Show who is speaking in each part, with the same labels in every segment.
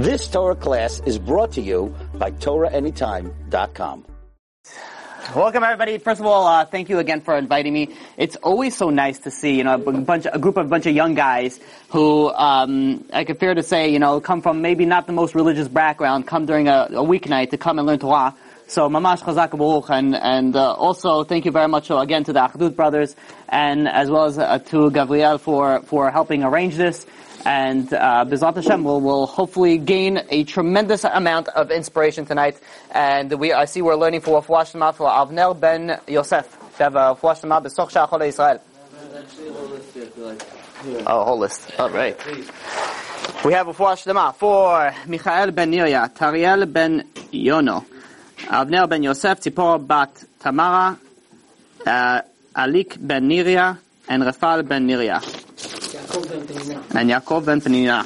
Speaker 1: This Torah class is brought to you by TorahAnytime.com.
Speaker 2: Welcome everybody. First of all, uh, thank you again for inviting me. It's always so nice to see, you know, a bunch, a group of a bunch of young guys who, um, I could fair to say, you know, come from maybe not the most religious background, come during a, a weeknight to come and learn Torah. So mamash chazak baruch, and and uh, also thank you very much uh, again to the Achdut brothers, and as well as uh, to Gabriel for for helping arrange this. And uh, B'ezrat Hashem will will hopefully gain a tremendous amount of inspiration tonight. And we I see we're learning for Wafuah for Avner ben Yosef. We have a Wafuah Shema b'Soch Shachol Israel. Oh, whole list. All right. We have a Wafuah Shema for Michael ben Nirya, Tariel ben Yono. Avner ben Yosef, Tzipora bat Tamara, uh, Alik ben Niria, and Rafal ben Niria. And Yaakov ben Penina.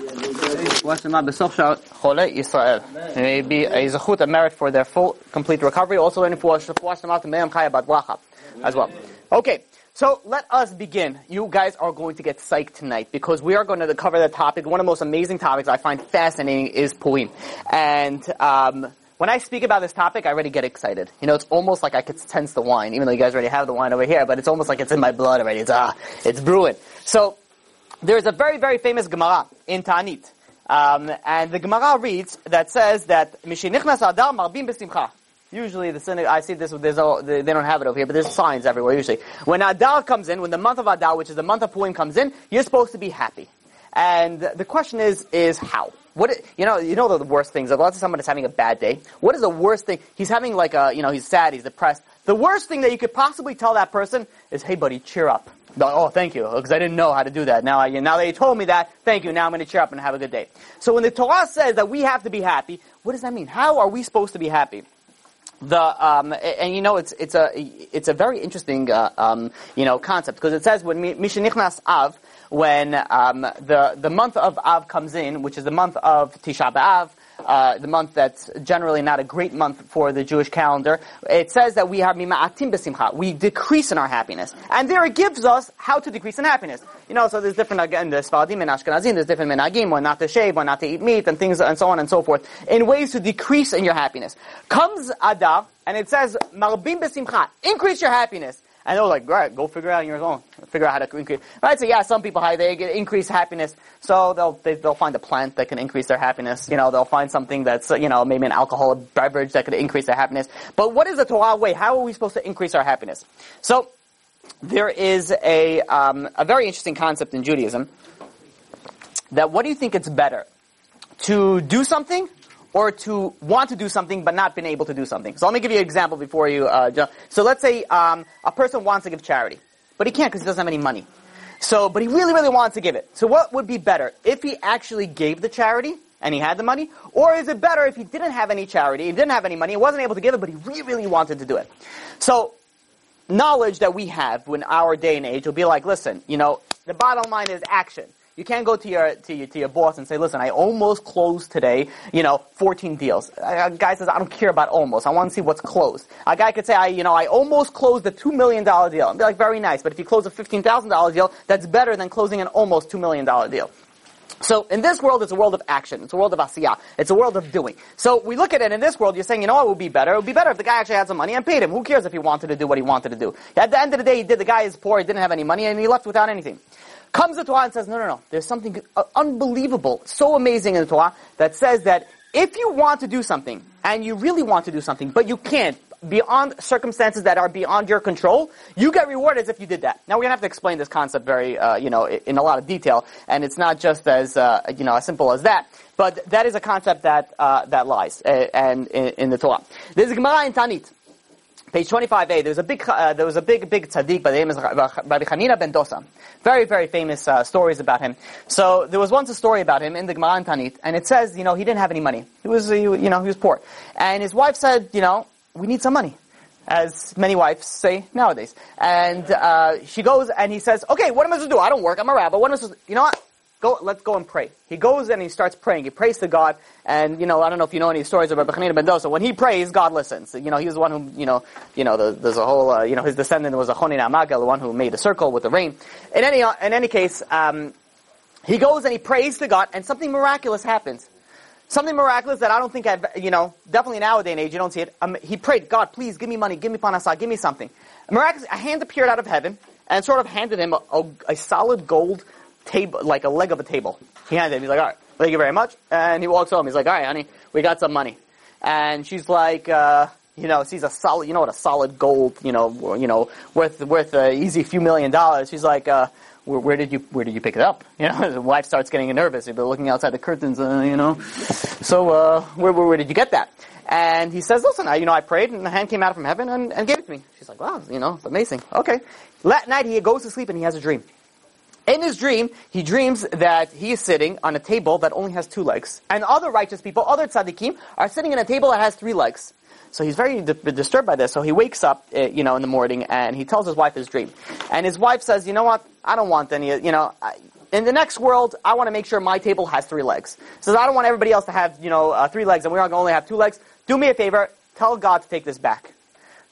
Speaker 2: May be a zechut, a merit for their full, complete recovery. Also learning for as well. Okay. So let us begin. You guys are going to get psyched tonight because we are going to cover the topic. One of the most amazing topics I find fascinating is Purim. And, um, when I speak about this topic, I already get excited. You know, it's almost like I could sense the wine, even though you guys already have the wine over here, but it's almost like it's in my blood already. It's, ah, it's brewing. So, there's a very, very famous Gemara in Ta'anit. Um, and the Gemara reads that says that, Mishinichnas Adar Marbim Besimcha. Usually the synagogue, I see this, there's all, they don't have it over here, but there's signs everywhere usually. When Adar comes in, when the month of Adar, which is the month of Purim comes in, you're supposed to be happy. And the question is, is how? What you know, you know the worst things. Let's say someone is having a bad day, what is the worst thing? He's having like a, you know, he's sad, he's depressed. The worst thing that you could possibly tell that person is, "Hey, buddy, cheer up." Like, oh, thank you, because I didn't know how to do that. Now, I, now that you told me that, thank you. Now I'm going to cheer up and have a good day. So when the Torah says that we have to be happy, what does that mean? How are we supposed to be happy? the um, and you know it's it's a it's a very interesting uh, um, you know concept because it says when Mishenichnas Av when um, the the month of Av comes in, which is the month of Tisha B'Av, uh, the month that's generally not a great month for the Jewish calendar. It says that we have mima'atim besimcha. We decrease in our happiness, and there it gives us how to decrease in happiness. You know, so there's different again. There's Sfaradim and Ashkenazim. There's different minhagim, when not to shave, when not to eat meat, and things and so on and so forth, in ways to decrease in your happiness. Comes Adar, and it says marbim besimcha. Increase your happiness. And they're like, right, go figure out on your own. Figure out how to increase. Right? So yeah, some people, how they get increased happiness. So they'll, they, will they will find a plant that can increase their happiness. You know, they'll find something that's, you know, maybe an alcoholic beverage that could increase their happiness. But what is the Torah way? How are we supposed to increase our happiness? So, there is a, um, a very interesting concept in Judaism that what do you think it's better? To do something or to want to do something but not been able to do something. So let me give you an example before you uh, jump. So let's say um, a person wants to give charity, but he can't because he doesn't have any money. So, but he really, really wants to give it. So what would be better? If he actually gave the charity and he had the money, or is it better if he didn't have any charity, he didn't have any money, he wasn't able to give it, but he really, really wanted to do it? So, knowledge that we have in our day and age will be like, listen, you know, the bottom line is action. You can't go to your, to your, to your boss and say, listen, I almost closed today, you know, 14 deals. A guy says, I don't care about almost. I want to see what's closed. A guy could say, I, you know, I almost closed a $2 million deal. And be like, very nice. But if you close a $15,000 deal, that's better than closing an almost $2 million deal. So in this world, it's a world of action. It's a world of asiyah. It's a world of doing. So we look at it in this world, you're saying, you know what would be better? It would be better if the guy actually had some money and paid him. Who cares if he wanted to do what he wanted to do? At the end of the day, he did, the guy is poor, he didn't have any money, and he left without anything. Comes the Torah and says, no, no, no. There's something uh, unbelievable, so amazing in the Torah that says that if you want to do something, and you really want to do something, but you can't, beyond circumstances that are beyond your control, you get rewarded as if you did that. Now we're gonna have to explain this concept very, uh, you know, in a lot of detail, and it's not just as, uh, you know, as simple as that. But that is a concept that uh, that lies uh, and in, in, the Torah. There's a Gemara in Tanit. Page 25a, there was a big, uh, there was a big, big tzaddik by the name of Rabbi Hanina ben Dosa. Very, very famous uh, stories about him. So there was once a story about him in the Gemara and Tanit, and it says, you know, he didn't have any money. He was, you know, he was poor. And his wife said, you know, we need some money. As many wives say nowadays. And, uh, she goes and he says, okay, what am I supposed to do? I don't work, I'm a rabbi. What am I supposed to, you know what? Go, let's go and pray. He goes and he starts praying. He prays to God, and you know, I don't know if you know any stories about ben Dosa. When he prays, God listens. You know, he was the one who, you know, you know, the, there's a whole, uh, you know, his descendant was a Choni HaMe'agel, the one who made the circle with the rain. In any, in any case, um, he goes and he prays to God, and something miraculous happens. something miraculous that I don't think I've, you know, definitely nowadays and age, you don't see it. Um, he prayed, God, please give me money, give me parnasa, give me something. Miraculously, a hand appeared out of heaven and sort of handed him a, a, a solid gold table, like a leg of a table. He handed it. He's like, all right, thank you very much. And he walks home. He's like, all right, honey, we got some money. And she's like, uh, you know, sees a solid, you know what, a solid gold, you know, you know, worth worth a easy few million dollars. She's like, uh, where, where, did you where did you pick it up? You know, the wife starts getting nervous. You're looking outside the curtains, uh, you know. So uh, where, where, where did you get that? And he says, listen, I, you know, I prayed and the hand came out from heaven and, and gave it to me. She's like, wow, you know, it's amazing. Okay. That night he goes to sleep and he has a dream. In his dream, he dreams that he is sitting on a table that only has two legs. And other righteous people, other tzaddikim, are sitting in a table that has three legs. So he's very di- disturbed by this. So he wakes up, uh, you know, in the morning and he tells his wife his dream. And his wife says, you know what? I don't want any, you know, I, in the next world, I want to make sure my table has three legs. Says, I don't want everybody else to have, you know, uh, three legs and we're going to only have two legs. Do me a favor, tell God to take this back.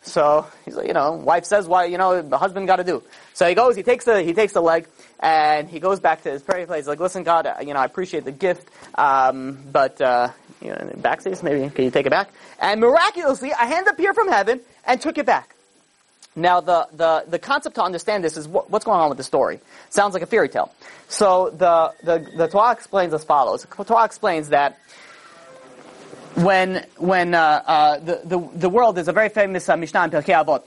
Speaker 2: So he's like, you know, wife says, why, you know, the husband got to do. So he goes, he takes the, he takes the leg, and he goes back to his prayer place. Like, listen, God, you know, I appreciate the gift, um, but uh, you know, backseas, maybe can you take it back? And miraculously, a hand appeared from heaven and took it back. Now, the, the, the concept to understand this is what, what's going on with the story. Sounds like a fairy tale. So the, the, the Torah explains as follows. The Torah explains that when, when uh, uh, the, the, the world is a very famous uh, Mishnah in Pirkei Avot.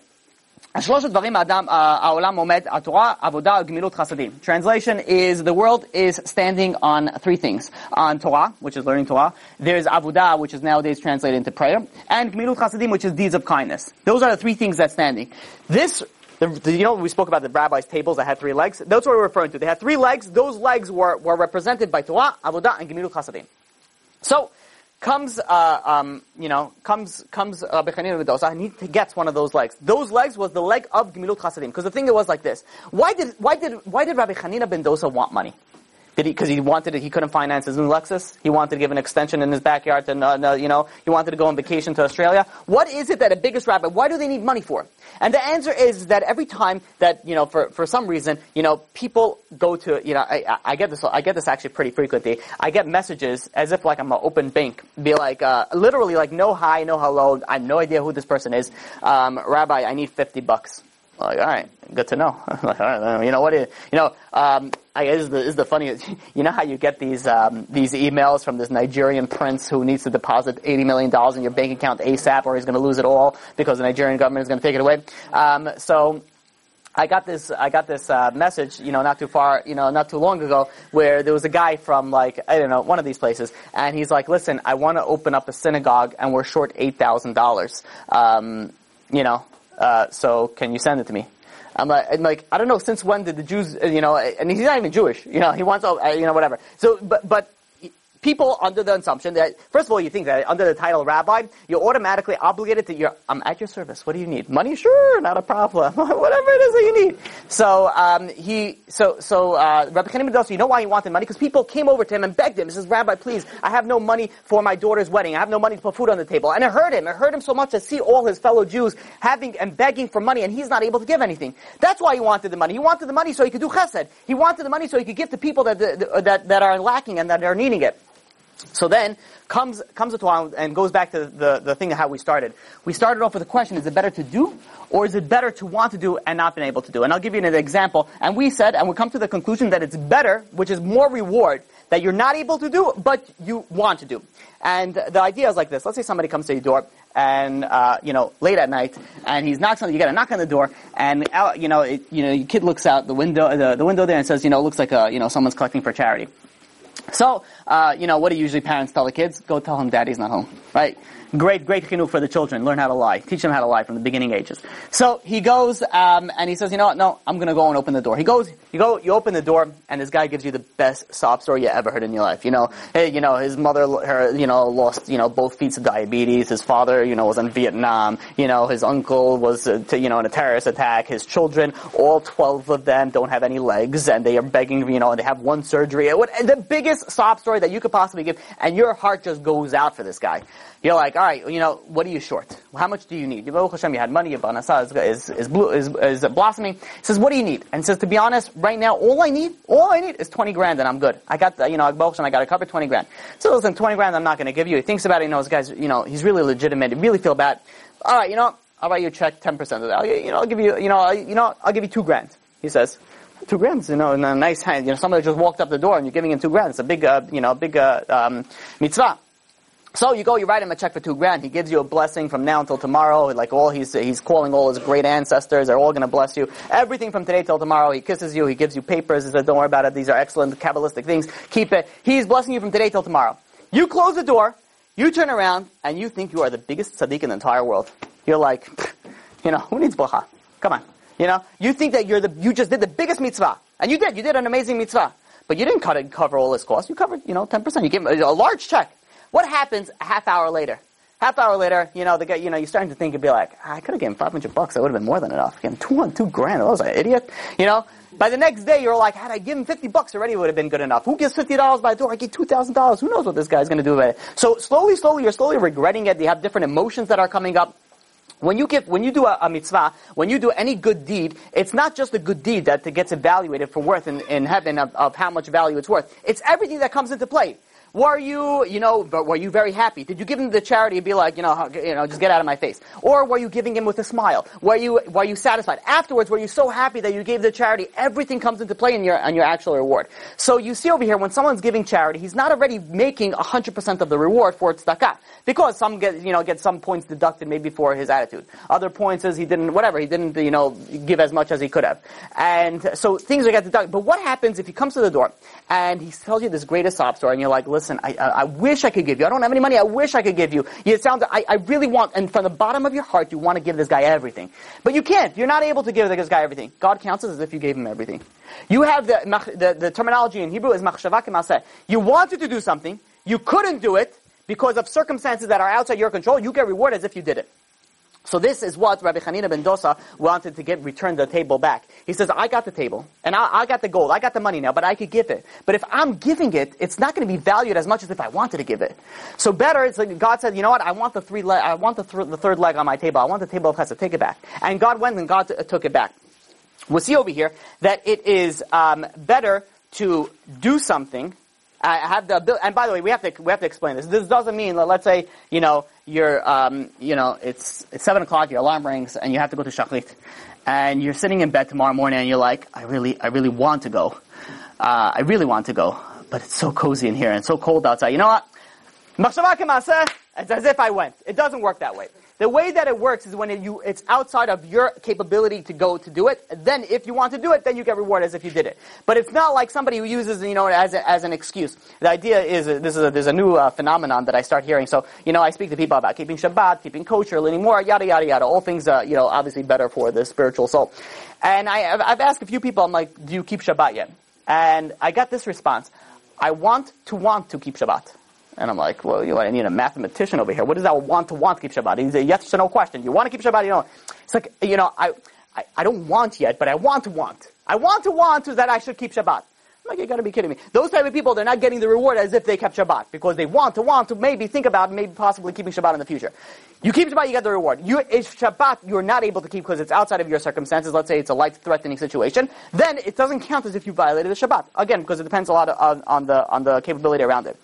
Speaker 2: Translation is, the world is standing on three things. On Torah, which is learning Torah. There's avodah, which is nowadays translated into prayer. And gmilut chasadim, which is deeds of kindness. Those are the three things that's standing. This the, the, you know, we spoke about the rabbi's tables that had three legs. That's what we're referring to. They had three legs. Those legs were, were represented by Torah, Avodah, and Gemilut Chasadim. So, comes, uh, um, you know, comes comes Rabbi Chanina ben Dosa, and he gets one of those legs. Those legs was the leg of Gemilut Chasadim. Because the thing it was like this: why did why did why did Rabbi Chanina ben Dosa want money? Did he, because he wanted he couldn't finance his new Lexus? He wanted to give an extension in his backyard to, uh, you know, he wanted to go on vacation to Australia? What is it that a biggest rabbi, why do they need money for? And the answer is that every time that, you know, for, for some reason, you know, people go to, you know, I, I get this, I get this actually pretty frequently. I get messages as if like I'm an open bank. Be like, uh, literally like no hi, no hello, I have no idea who this person is. Um, rabbi, I need 50 bucks. Like, all right, good to know. like, all right, you know what? Is, you know, um, I guess the is the funny. You know how you get these um, these emails from this Nigerian prince who needs to deposit eighty million dollars in your bank account ASAP, or he's going to lose it all because the Nigerian government is going to take it away. Um, so. I got this. I got this uh, message, you know, not too far, you know, not too long ago, where there was a guy from like I don't know one of these places, and he's like, "Listen, I want to open up a synagogue, and we're short eight thousand um, dollars. You know, uh, so can you send it to me? I'm like, I'm like, I don't know, since when did the Jews, uh, you know, and he's not even Jewish, you know, he wants, uh, you know, whatever. So, but, but people under the assumption that, first of all, you think that under the title rabbi, you're automatically obligated to, you're, I'm at your service. What do you need? Money? Sure, not a problem. Whatever it is that you need. So, um, he, so, so, uh, Rabbi Chaim ben Dosa, you know why he wanted money? Because people came over to him and begged him. He says, Rabbi, please, I have no money for my daughter's wedding. I have no money to put food on the table. And it hurt him. It hurt him so much to see all his fellow Jews having and begging for money and he's not able to give anything. That's why he wanted the money. He wanted the money so he could do chesed. He wanted the money so he could give to people that, that, that are lacking and that are needing it. So then comes comes the Torah and goes back to the, the thing of how we started. We started off with the question, is it better to do or is it better to want to do and not been able to do? And I'll give you an example. And we said, and we come to the conclusion that it's better, which is more reward, that you're not able to do, but you want to do. And the idea is like this. Let's say somebody comes to your door and uh, you know late at night, and he's knocks on. You get a knock on the door, and out, you know it, you know your kid looks out the window the, the window there and says, you know, it looks like a, you know someone's collecting for charity. So, uh, you know, what do usually parents tell the kids? Go tell him daddy's not home, right? Great, great chinuch for the children. Learn how to lie. Teach them how to lie from the beginning ages. So he goes um, and he says, you know what? No, I'm going to go and open the door. He goes, you go, you open the door, and this guy gives you the best sob story you ever heard in your life. You know, hey, you know, his mother, her, you know, lost, you know, both feet to diabetes. His father, you know, was in Vietnam. You know, his uncle was, uh, to, you know, in a terrorist attack. His children, all twelve of them, don't have any legs, and they are begging, you know, and they have one surgery. What, the biggest sob story that you could possibly give, and your heart just goes out for this guy. You're like, all right, you know, what are you short? How much do you need? Baruch Hashem, you had money, your is, is, is, blue, is, is blossoming. He says, what do you need? And he says, to be honest, right now, all I need, all I need is 20 grand and I'm good. I got, the, you know, I got to cover 20 grand. So listen, 20 grand I'm not going to give you. He thinks about it, he knows, guys, you know, he's really legitimate. He really feel bad. All right, you know, I'll write you a check 10% of that. I'll, you know, I'll give you, you know, I, you know, I'll give you two grand. He says, two grand, you know, in a nice hand. You know, somebody just walked up the door and you're giving him two grand. It's a big, uh, you know, big uh, um, mitzvah. So you go, you write him a check for two grand. He gives you a blessing from now until tomorrow. Like all, he's he's calling all his great ancestors. They're all going to bless you. Everything from today till tomorrow. He kisses you. He gives you papers. He says, "Don't worry about it. These are excellent kabbalistic things. Keep it." He's blessing you from today till tomorrow. You close the door. You turn around and you think you are the biggest tzaddik in the entire world. You're like, you know, who needs bracha? Come on. You know, you think that you're the you just did the biggest mitzvah, and you did. You did an amazing mitzvah, but you didn't cut it, cover all his costs. You covered, you know, ten percent. You gave him a large check. What happens a half hour later? Half hour later, you know, the guy, you know, you're starting to think and be like, I could have given 500 bucks. That would have been more than enough. Him two, two grand. I was an idiot. You know, by the next day, you're like, had I given 50 bucks already, it would have been good enough. Who gives $50 by the door? I get $2,000. Who knows what this guy's going to do about it? So slowly, slowly, you're slowly regretting it. You have different emotions that are coming up. When you give, when you do a, a, mitzvah, when you do any good deed, it's not just the good deed that gets evaluated for worth in, in heaven of, of how much value it's worth. It's everything that comes into play. Were you, you know, were you very happy? Did you give him the charity and be like, you know, you know, just get out of my face? Or were you giving him with a smile? Were you, were you satisfied? Afterwards, were you so happy that you gave the charity? Everything comes into play in your, on your actual reward. So you see over here, when someone's giving charity, he's not already making 100% of the reward for tzedakah. Because some get, you know, get some points deducted maybe for his attitude. Other points is he didn't, whatever, he didn't, you know, give as much as he could have. And so things are get deducted. But what happens if he comes to the door and he tells you this greatest sob story and you're like, listen, I, I, I wish I could give you. I don't have any money. I wish I could give you. It sounds, I, I really want, and from the bottom of your heart, you want to give this guy everything. But you can't. You're not able to give this guy everything. God counts it as if you gave him everything. You have the, the, the terminology in Hebrew is machshava You wanted to do something. You couldn't do it because of circumstances that are outside your control. You get rewarded as if you did it. So this is what Rabbi Hanina ben Dosa wanted to get return the table back. He says, I got the table, and I, I, got the gold, I got the money now, but I could give it. But if I'm giving it, it's not going to be valued as much as if I wanted to give it. So better, it's like God said, you know what, I want the three le- I want the, th- the third leg on my table. I want the table of Chesed. Take it back. And God went and God t- took it back. We'll see over here that it is um, better to do something I have the ability, and by the way, we have to we have to explain this. This doesn't mean let's say you know you're um, you know it's it's seven o'clock, your alarm rings, and you have to go to shachrit, and you're sitting in bed tomorrow morning, and you're like, I really I really want to go, uh, I really want to go, but it's so cozy in here and so cold outside. You know what? It's as if I went. It doesn't work that way. The way that it works is when it, you, it's outside of your capability to go to do it. Then, if you want to do it, then you get rewarded as if you did it. But it's not like somebody who uses, you know, as a, as an excuse. The idea is this is a, there's a new uh, phenomenon that I start hearing. So, you know, I speak to people about keeping Shabbat, keeping kosher, learning more, yada yada yada. All things, uh, you know, obviously better for the spiritual soul. And I, I've asked a few people. I'm like, do you keep Shabbat yet? And I got this response: I want to want to keep Shabbat. And I'm like, well, you know, I need a mathematician over here. What does that want to want to keep Shabbat? He's a yes or no question. You want to keep Shabbat? You know, it's like, you know, I, I, I don't want yet, but I want to want. I want to want that I should keep Shabbat. I'm like, you gotta be kidding me. Those type of people, they're not getting the reward as if they kept Shabbat, because they want to want to maybe think about maybe possibly keeping Shabbat in the future. You keep Shabbat, you get the reward. You, if Shabbat you're not able to keep because it's outside of your circumstances, let's say it's a life-threatening situation, then it doesn't count as if you violated the Shabbat. Again, because it depends a lot on, on the, on the capability around it.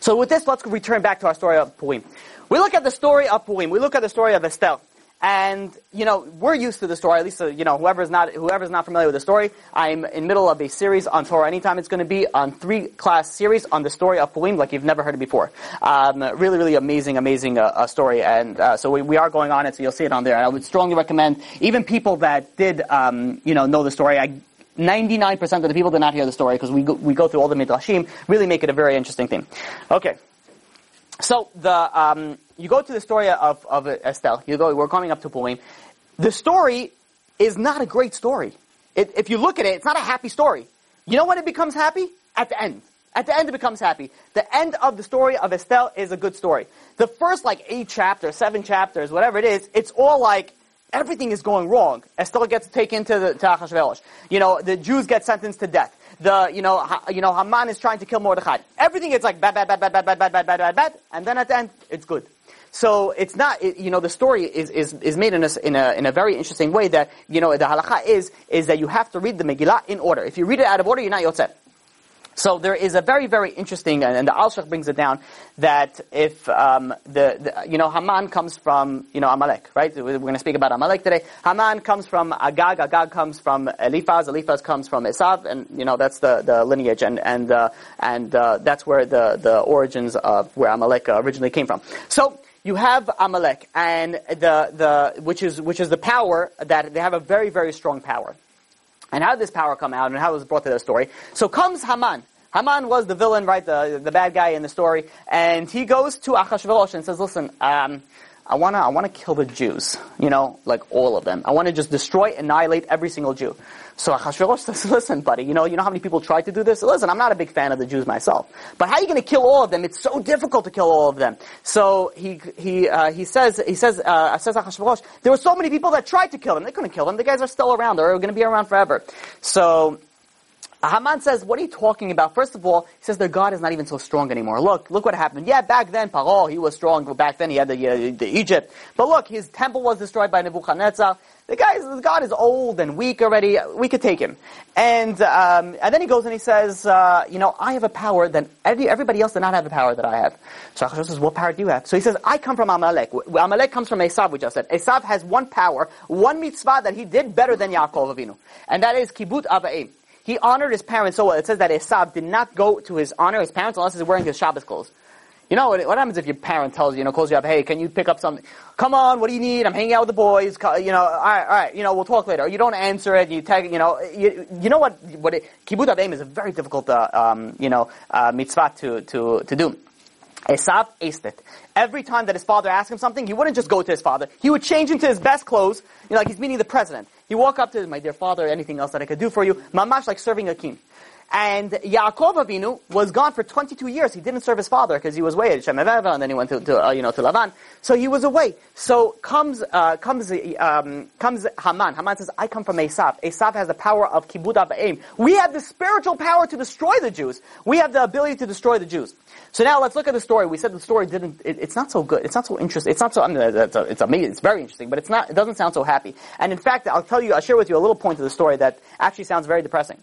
Speaker 2: So with this, let's return back to our story of Purim. We look at the story of Purim. We look at the story of Esther. And, you know, we're used to the story, at least, uh, you know, whoever's not, whoever's not familiar with the story, I'm in middle of a series on Torah Anytime. It's going to be on three class series on the story of Purim, like you've never heard it before. Um, really, really amazing, amazing uh, uh, story. And uh, so we, we are going on it, so you'll see it on there. And I would strongly recommend, even people that did, um, you know, know the story, I 99% of the people did not hear the story because we go, we go through all the midrashim, really make it a very interesting thing. Okay. So the, um, you go to the story of, of Esther. You go, we're coming up to Purim. The story is not a great story. It, if you look at it, it's not a happy story. You know when it becomes happy? At the end. At the end it becomes happy. The end of the story of Esther is a good story. The first like eight chapters, seven chapters, whatever it is, it's all like, everything is going wrong. Esther gets taken to the to Achashverosh. You know, the Jews get sentenced to death. the, you know, ha, you know, Haman is trying to kill Mordechai. Everything is like bad, bad, bad, bad, bad, bad, bad, bad, bad, bad, bad, and then at the end, it's good. So it's not, it, you know, the story is, is, is made in a, in a, in a very interesting way that, you know, the halacha is, is that you have to read the Megillah in order. If you read it out of order, you're not yotzeh. So there is a very, very interesting, and the Alshich brings it down, that if, um, the, the, you know, Haman comes from, you know, Amalek, right? We're going to speak about Amalek today. Haman comes from Agag, Agag comes from Eliphaz, Eliphaz comes from Esav, and, you know, that's the, the lineage, and, and, uh, and, uh, that's where the, the origins of where Amalek originally came from. So, you have Amalek, and the, the, which is, which is the power that they have a very, very strong power. And how did this power come out, and how was it brought to the story? So comes Haman. Haman was the villain, right, the, the bad guy in the story, and he goes to Achashverosh and says, listen, um, I wanna, I wanna kill the Jews, you know, like all of them. I wanna just destroy, annihilate every single Jew. So Achashverosh says, listen, buddy, you know, you know how many people tried to do this? Listen, I'm not a big fan of the Jews myself. But how are you gonna kill all of them? It's so difficult to kill all of them. So he, he, uh, he says, he says, uh, says Achashverosh, there were so many people that tried to kill him. They couldn't kill him. The guys are still around. They're gonna be around forever. So, Haman says, what are you talking about? First of all, he says their God is not even so strong anymore. Look, look what happened. Yeah, back then, Paro, he was strong. Back then, he had the, uh, the Egypt. But look, his temple was destroyed by Nebuchadnezzar. The guy, the God is old and weak already. We could take him. And, um, and then he goes and he says, uh, you know, I have a power that everybody else did not have the power that I have. So Achashverosh says, what power do you have? So he says, I come from Amalek. Amalek comes from Esav, we just said. Esav has one power, one mitzvah that he did better than Yaakov Avinu. And that is kibbut avayim. He honored his parents so well. It says that Esav did not go to his honor his parents unless he's wearing his Shabbos clothes. You know, what, what happens if your parent tells you, you know, calls you up, hey, can you pick up something? Come on, what do you need? I'm hanging out with the boys. You know, all right, all right, you know, we'll talk later. You don't answer it, you tag, you know, you, you know what, what it, kibbut avim is a very difficult, uh, um, you know, uh, mitzvah to, to, to do. Esav aced it. Every time that his father asked him something, he wouldn't just go to his father. He would change into his best clothes, you know, like he's meeting the president. He walk up to my dear father, anything else that I could do for you? Mamash like serving a king. And Yaakov Avinu was gone for 22 years. He didn't serve his father because he was away at Shem and then he went to, to uh, you know, to Lavan. So he was away. So comes, uh, comes, um, comes Haman. Haman says, I come from Esav. Esav has the power of Kibbut Avim. We have the spiritual power to destroy the Jews. We have the ability to destroy the Jews. So now let's look at the story. We said the story didn't, it, it's not so good. It's not so interesting. It's not so, I mean, it's, it's amazing. It's very interesting, but it's not, it doesn't sound so happy. And in fact, I'll tell you, I'll share with you a little point of the story that actually sounds very depressing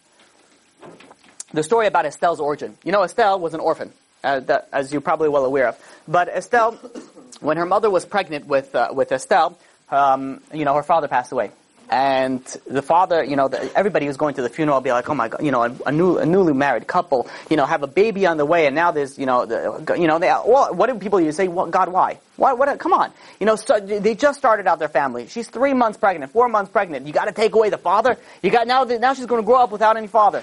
Speaker 2: the story about Esther's origin. You know, Esther was an orphan, uh, that, as you're probably well aware of. But Esther, when her mother was pregnant with uh, with Esther, um, you know, her father passed away. And the father, you know, the, everybody was going to the funeral, be like, oh my god, you know, a, a, new, a newly married couple, you know, have a baby on the way, and now there's, you know, the, you know, they, well, what do people you say? Well, God, why? Why? What? Come on, you know, so they just started out their family. She's three months pregnant, four months pregnant. You got to take away the father. You got now. Now she's going to grow up without any father.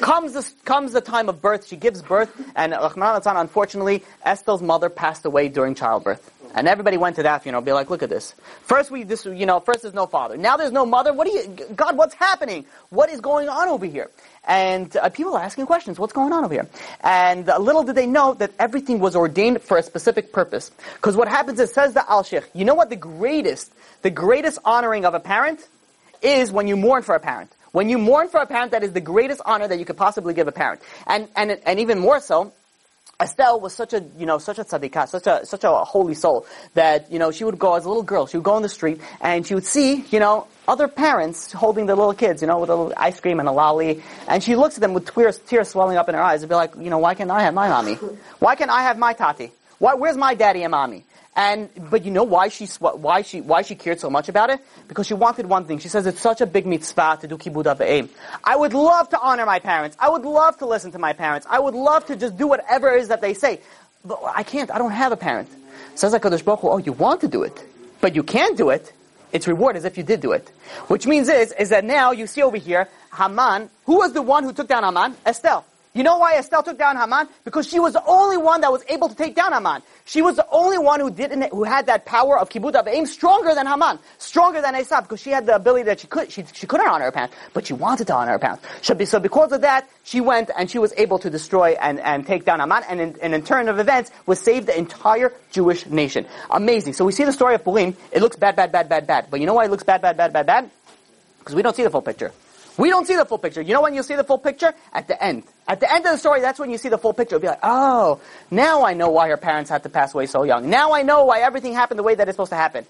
Speaker 2: Comes the, comes the time of birth, she gives birth, and unfortunately, Esther's mother passed away during childbirth. And everybody went to that funeral, be like, look at this. First we, this, you know, first there's no father. Now there's no mother. What do you, God, what's happening? What is going on over here? And uh, people are asking questions. What's going on over here? And uh, little did they know that everything was ordained for a specific purpose. Because what happens is, says the Alshich, you know what the greatest, the greatest honoring of a parent is when you mourn for a parent. When you mourn for a parent, that is the greatest honor that you could possibly give a parent. And, and, and even more so, Esther was such a, you know, such a tzadikah, such a, such a holy soul that, you know, she would go as a little girl, she would go on the street and she would see, you know, other parents holding their little kids, you know, with a little ice cream and a lolly, and she looks at them with tears, tears swelling up in her eyes and be like, you know, why can't I have my mommy? Why can't I have my tati? Why, where's my daddy and mommy? And but you know why she why she why she cared so much about it? Because she wanted one thing. She says it's such a big mitzvah to do kibbut avim. I would love to honor my parents. I would love to listen to my parents. I would love to just do whatever it is that they say. But I can't. I don't have a parent. Says Hakadosh Baruch oh, you want to do it, but you can't do it. It's reward as if you did do it. Which means is is that now you see over here Haman. Who was the one who took down Haman? Esther. You know why Esther took down Haman? Because she was the only one that was able to take down Haman. She was the only one who didn't, who had that power of kibbut avim stronger than Haman, stronger than Esav, because she had the ability that she could, she, she couldn't honor her parents, but she wanted to honor her parents. So, so because of that, she went and she was able to destroy and, and take down Haman, and in, and in turn of events, was saved the entire Jewish nation. Amazing. So we see the story of Purim. It looks bad, bad, bad, bad, bad. But you know why it looks bad, bad, bad, bad, bad? Because we don't see the full picture. We don't see the full picture. You know when you'll see the full picture? At the end. At the end of the story, that's when you see the full picture. You'll be like, oh, now I know why her parents had to pass away so young. Now I know why everything happened the way that it's supposed to happen.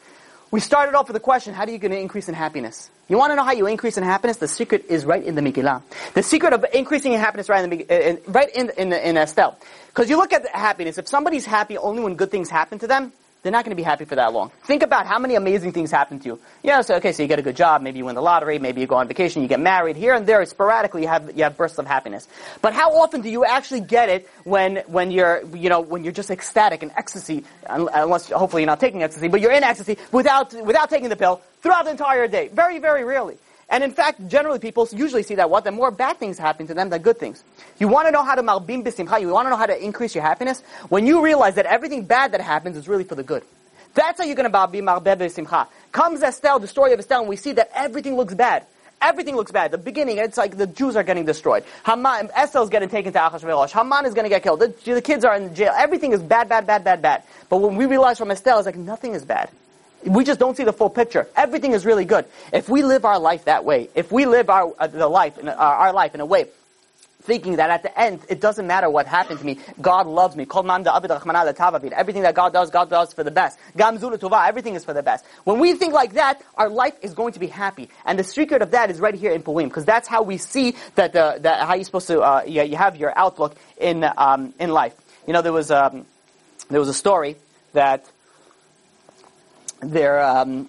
Speaker 2: We started off with the question, how are you going to increase in happiness? You want to know how you increase in happiness? The secret is right in the Megillah. The secret of increasing in happiness right in the, uh, in, right in, in, in Esther. Because you look at happiness, if somebody's happy only when good things happen to them, they're not going to be happy for that long. Think about how many amazing things happen to you. Yeah, so okay, so you get a good job, maybe you win the lottery, maybe you go on vacation, you get married. Here and there, sporadically, you have you have bursts of happiness. But how often do you actually get it when when you're you know when you're just ecstatic and ecstasy? Unless hopefully you're not taking ecstasy, but you're in ecstasy without without taking the pill throughout the entire day. Very very rarely. And in fact, generally people usually see that what? The more bad things happen to them than good things. You want to know how to malbim bisimcha, you want to know how to increase your happiness? When you realize that everything bad that happens is really for the good. That's how you're going to malbim bisimcha. Comes Esther, the story of Esther, and we see that everything looks bad. Everything looks bad. The beginning, it's like the Jews are getting destroyed. Haman, Esther's getting taken to Achashverosh. Haman is going to get killed. The, the kids are in jail. Everything is bad, bad, bad, bad, bad. But when we realize from Esther, it's like nothing is bad. We just don't see the full picture. Everything is really good. If we live our life that way, if we live our uh, the life in, uh, our life in a way thinking that at the end it doesn't matter what happened to me. God loves me. Everything that God does, God does for the best. Everything is for the best. When we think like that, our life is going to be happy. And the secret of that is right here in Purim, because that's how we see that the that how you're supposed to uh, you, you have your outlook in um, in life. You know, there was um, there was a story that there um,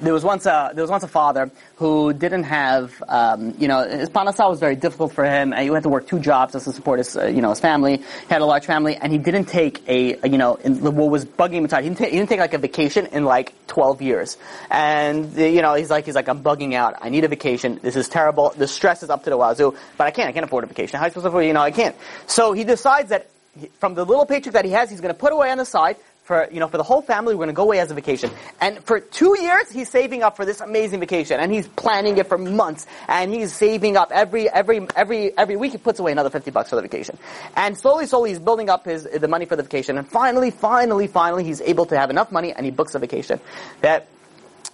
Speaker 2: there was once a there was once a father who didn't have um, you know his parnasa was very difficult for him and he had to work two jobs just to support his uh, you know his family. He had a large family and he didn't take a, a you know what was bugging him inside he didn't, take, he didn't take like a vacation in like 12 years. And you know he's like he's like I'm bugging out. I need a vacation. This is terrible. The stress is up to the wazoo but I can't I can't afford a vacation. How am I supposed to afford you know I can't. So he decides that from the little paycheck that he has he's going to put away on the side for, you know, for the whole family, we're going to go away as a vacation. And for two years, he's saving up for this amazing vacation. And he's planning it for months. And he's saving up every, every, every, every week he puts away another 50 bucks for the vacation. And slowly, slowly he's building up his, the money for the vacation. And finally, finally, finally, he's able to have enough money and he books a vacation. That,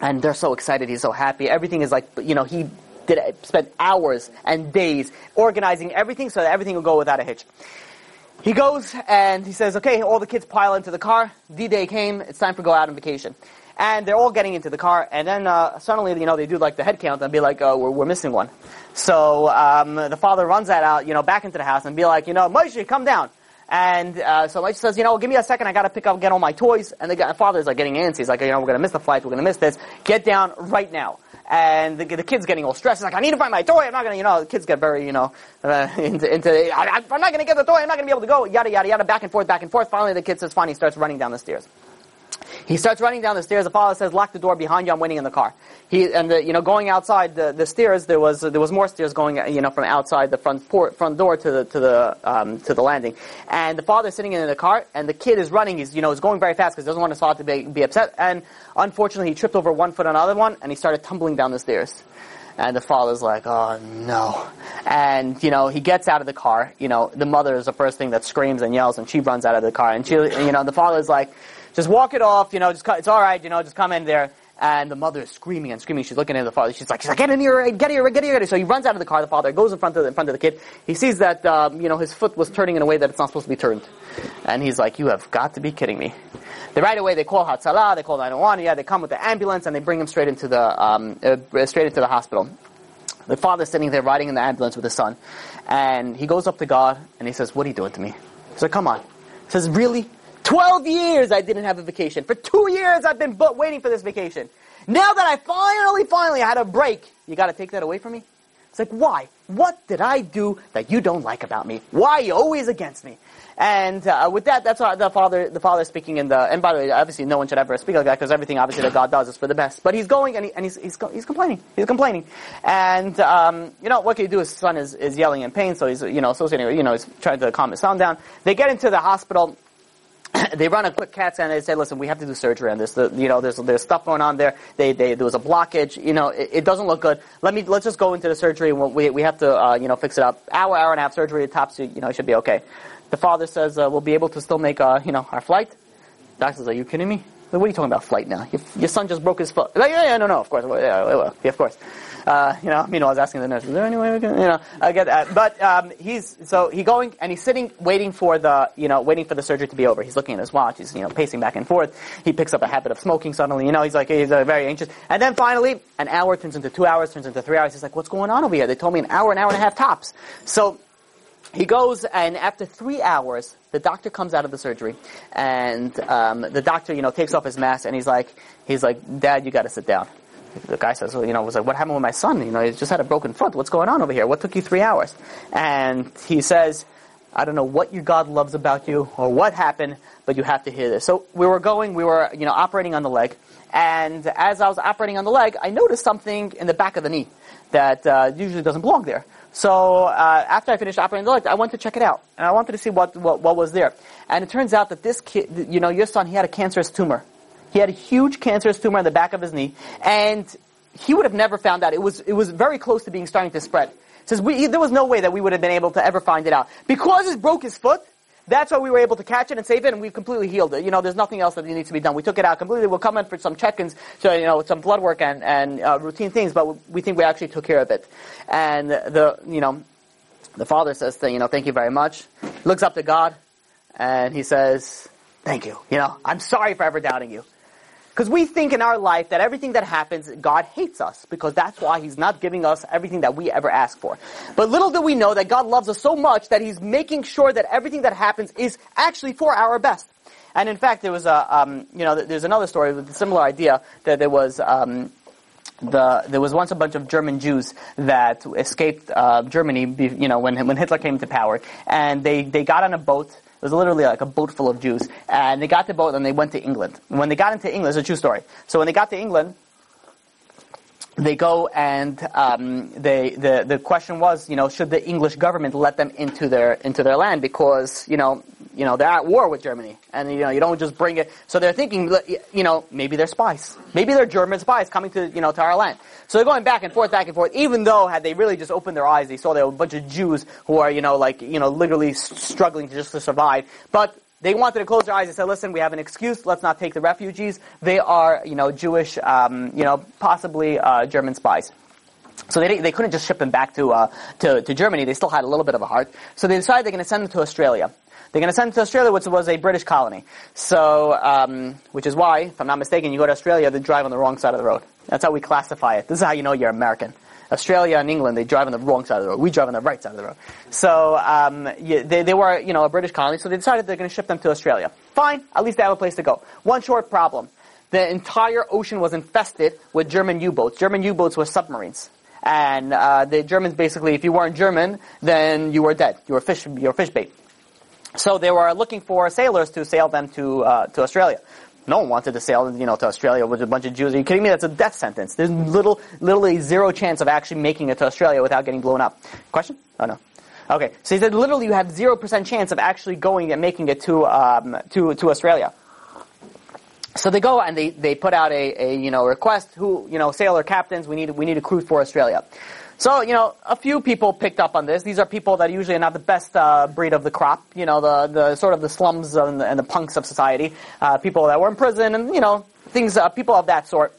Speaker 2: and they're so excited, he's so happy. Everything is like, you know, he did, spent hours and days organizing everything so that everything will go without a hitch. He goes and he says, okay, all the kids pile into the car. D-Day came. It's time for go out on vacation. And they're all getting into the car. And then uh, suddenly, you know, they do like the head count and be like, oh, we're, we're missing one. So um, the father runs that out, you know, back into the house and be like, you know, Moshe, come down. And uh, so Moshe says, you know, give me a second. I got to pick up, get all my toys. And the guy, father's like getting antsy. He's like, you know, we're going to miss the flight. We're going to miss this. Get down right now and the, the kid's getting all stressed. He's like, I need to find my toy. I'm not gonna, you know, the kids get very, you know, uh, into, into I, am not gonna get the toy. I'm not gonna be able to go. Yada yada yada. Back and forth, back and forth. Finally, the kid says, fine. He starts running down the stairs. He starts running down the stairs. The father says, "Lock the door behind you. I'm waiting in the car." He and the, you know going outside the, the stairs. There was there was more stairs going you know from outside the front port, front door to the to the um, to the landing. And the father's sitting in the car, and the kid is running. He's you know is going very fast because he doesn't want his father to be, be upset. And unfortunately, he tripped over one foot on the other one, and he started tumbling down the stairs. And the father's like, oh no. And, you know, he gets out of the car. You know, the mother is the first thing that screams and yells and she runs out of the car. And she, you know, the father's like, just walk it off, you know, just, it's alright, you know, just come in there. And the mother is screaming and screaming. She's looking at the father. She's like, she's like, get in here, get here, get here. So he runs out of the car. The father goes in front of the, in front of the kid. He sees that, um, you know, his foot was turning in a way that it's not supposed to be turned. And he's like, you have got to be kidding me. They right away they call Hatzalah, they call 911. Yeah, they come with the ambulance and they bring him straight into the um, uh, straight into the hospital. The father's sitting there riding in the ambulance with his son, and he goes up to God and he says, "What are you doing to me?" He said, "Come on." He says, "Really? 12 years I didn't have a vacation. For two years I've been waiting for this vacation. Now that I finally, finally had a break, you gotta take that away from me? It's like, why? What did I do that you don't like about me? Why are you always against me? And uh, with that, that's the father, the father speaking in the. And by the way, obviously, no one should ever speak like that because everything, obviously, that God does is for the best. But he's going and, he, and he's, he's he's complaining. He's complaining, and um, you know what can you do? His son is, is yelling in pain, so he's you know associating. You know, he's trying to calm his son down. They get into the hospital. they run a quick CAT scan and they say, listen, we have to do surgery on this. The, you know, there's, there's stuff going on there. They, they, there was a blockage. You know, it, it doesn't look good. Let me, let's just go into the surgery and we, we have to, uh, you know, fix it up. Hour, hour and a half surgery, tops, you know, it should be okay. The father says, uh, we'll be able to still make, uh, you know, our flight. Doctor says, are you kidding me? What are you talking about flight now? Your, your son just broke his foot. Like, yeah, yeah, no, no, of course. Well, yeah, well, yeah, of course. Uh, you know, meanwhile, I was asking the nurse, is there any way we can, you know, I get that. But, um, he's, so he going, and he's sitting, waiting for the, you know, waiting for the surgery to be over. He's looking at his watch, he's, you know, pacing back and forth. He picks up a habit of smoking suddenly, you know, he's like, he's uh, very anxious. And then finally, an hour turns into two hours, turns into three hours. He's like, what's going on over here? They told me an hour, an hour and a half tops. So, he goes and after three hours, the doctor comes out of the surgery, and um, the doctor, you know, takes off his mask, and he's like, he's like, Dad, you got to sit down. The guy says, well, you know, was like, what happened with my son? You know, he just had a broken foot. What's going on over here? What took you three hours? And he says, I don't know what your God loves about you or what happened, but you have to hear this. So we were going, we were, you know, operating on the leg, and as I was operating on the leg, I noticed something in the back of the knee that uh, usually doesn't belong there. So uh, after I finished operating the leg, I went to check it out, and I wanted to see what, what, what was there. And it turns out that this kid, you know, your son, he had a cancerous tumor. He had a huge cancerous tumor in the back of his knee, and he would have never found out. It was it was very close to being starting to spread. Says we, there was no way that we would have been able to ever find it out because he broke his foot. That's why we were able to catch it and save it, and we've completely healed it. You know, there's nothing else that needs to be done. We took it out completely. We'll come in for some check-ins, so you know, some blood work and and uh, routine things, but we think we actually took care of it. And the you know, the father says, you know, thank you very much. Looks up to God, and he says, thank you. You know, I'm sorry for ever doubting you. Because we think in our life that everything that happens, God hates us, because that's why He's not giving us everything that we ever ask for. But little do we know that God loves us so much that He's making sure that everything that happens is actually for our best. And in fact, there was a, um, you know, there's another story with a similar idea that there was, um, the, there was once a bunch of German Jews that escaped uh, Germany, you know, when when Hitler came to power, and they they got on a boat it was literally like a boat full of Jews. And they got the boat and they went to England. And when they got into England, it's a true story. So when they got to England, they go and um, they the the question was, you know, should the English government let them into their into their land because you know you know they're at war with Germany and you know you don't just bring it. So they're thinking, you know, maybe they're spies, maybe they're German spies coming to you know to our land. So they're going back and forth, back and forth. Even though had they really just opened their eyes, they saw there were a bunch of Jews who are you know like you know literally struggling just to survive, but they wanted to close their eyes and say, listen, we have an excuse. Let's not take the refugees. They are, you know, Jewish, um, you know, possibly uh, German spies. So they, they couldn't just ship them back to, uh, to, to Germany. They still had a little bit of a heart. So they decided they're going to send them to Australia. They're going to send them to Australia, which was a British colony. So, um, which is why, if I'm not mistaken, you go to Australia, they drive on the wrong side of the road. That's how we classify it. This is how you know you're American. Australia and England, they drive on the wrong side of the road. We drive on the right side of the road. So um, yeah, they, they were, you know, a British colony, so they decided they're going to ship them to Australia. Fine, at least they have a place to go. One short problem. The entire ocean was infested with German U-boats. German U-boats were submarines. And uh, the Germans basically, if you weren't German, then you were dead. You were fish, you were fish bait. So they were looking for sailors to sail them to uh, to Australia. No one wanted to sail, you know, to Australia with a bunch of Jews. Are you kidding me? That's a death sentence. There's little, literally zero chance of actually making it to Australia without getting blown up. Question? Oh no. Okay, so he said literally you have zero percent chance of actually going and making it to um, to to Australia. So they go and they, they put out a, a you know request who you know sailor captains we need we need a crew for Australia. So, you know, a few people picked up on this. These are people that usually are not the best uh, breed of the crop, you know, the, the sort of the slums and the, and the punks of society, uh, people that were in prison and, you know, things, uh, people of that sort.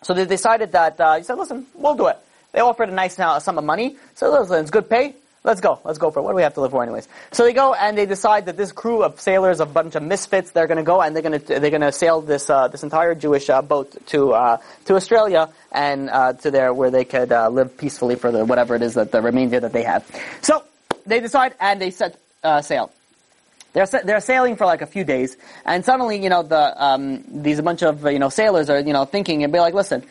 Speaker 2: So they decided that, uh, he said, listen, we'll do it. They offered a nice uh, sum of money. So listen, it's good pay. Let's go. Let's go for it. What do we have to live for anyways? So they go and they decide that this crew of sailors, a bunch of misfits, they're going to go and they're going to they're going to sail this uh, this entire Jewish uh, boat to uh, to Australia and uh, to there where they could uh, live peacefully for the whatever it is that the remainder that they have. So they decide and they set uh, sail. They're they're sailing for like a few days, and suddenly you know the um, these bunch of you know sailors are you know thinking and be like, listen,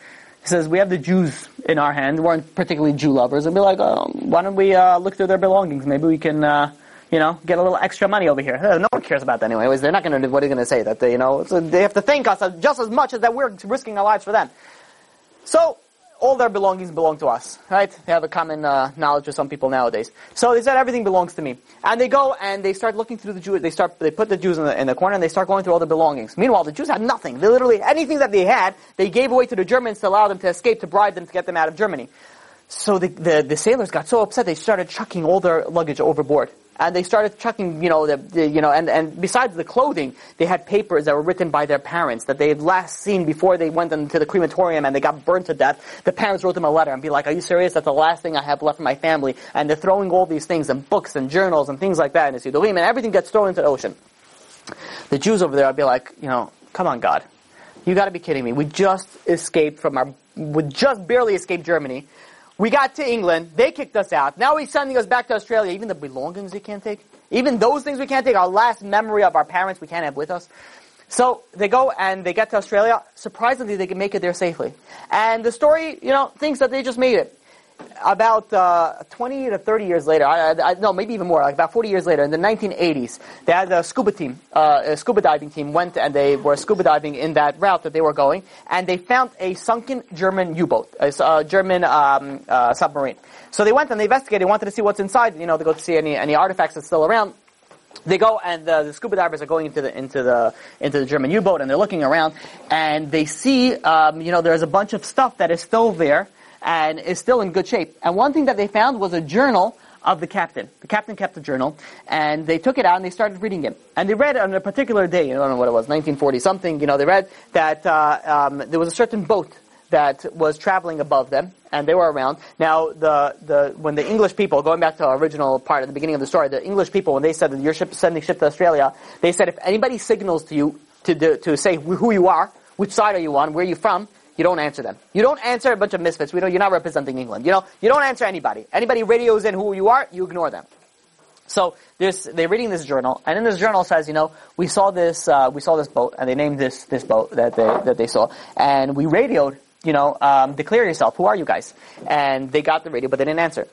Speaker 2: he says, we have the Jews in our hand, weren't particularly Jew lovers, and be like, oh, why don't we uh, look through their belongings? Maybe we can, uh, you know, get a little extra money over here. Uh, no one cares about that anyway. They're not going to, what are they going to say? That they, you know, so they have to thank us just as much as that we're risking our lives for them. So, all their belongings belong to us, right? They have a common uh, knowledge with some people nowadays. So they said everything belongs to me, and they go and they start looking through the Jews. They start they put the Jews in the, in the corner and they start going through all the belongings. Meanwhile, the Jews had nothing. They literally anything that they had, they gave away to the Germans to allow them to escape, to bribe them to get them out of Germany. So the, the, the sailors got so upset they started chucking all their luggage overboard. And they started chucking, you know, the, the, you know, and, and besides the clothing, they had papers that were written by their parents that they had last seen before they went into the crematorium and they got burned to death. The parents wrote them a letter and be like, "Are you serious? That's the last thing I have left for my family." And they're throwing all these things and books and journals and things like that in the Sidurim, and everything gets thrown into the ocean. The Jews over there would be like, you know, come on, God, you got to be kidding me. We just escaped from our, we just barely escaped Germany. We got to England. They kicked us out. Now he's sending us back to Australia. Even the belongings we can't take. Even those things we can't take. Our last memory of our parents we can't have with us. So they go and they get to Australia. Surprisingly, they can make it there safely. And the story, you know, thinks that they just made it about uh, 20 to 30 years later, I, I, no, maybe even more, like about 40 years later, in the 1980s, they had a scuba team, uh, a scuba diving team went and they were scuba diving in that route that they were going, and they found a sunken German U-boat, a, a German um, uh, submarine. So they went and they investigated, wanted to see what's inside, you know, to go to see any, any artifacts that's still around. They go and the, the, scuba divers are going into the into the into the German U-boat and they're looking around and they see um, you know there's a bunch of stuff that is still there and is still in good shape. And one thing that they found was a journal of the captain. The captain kept a journal, and they took it out and they started reading it. And they read on a particular day, I don't know what it was, 1940 something, you know, they read that uh, um, there was a certain boat that was traveling above them, and they were around. Now, the, the, when the English people, going back to the original part at the beginning of the story, the English people, when they said that you're ship, sending ship to Australia, they said if anybody signals to you to, to say who you are, which side are you on, where are you from, you don't answer them. You don't answer a bunch of misfits. We know you're not representing England. You know, you don't answer anybody. Anybody radios in who you are, you ignore them. So this, they're reading this journal, and in this journal says, you know, we saw this, uh, we saw this boat, and they named this this boat that they that they saw, and we radioed, you know, um, declare yourself. Who are you guys? And they got the radio, but they didn't answer.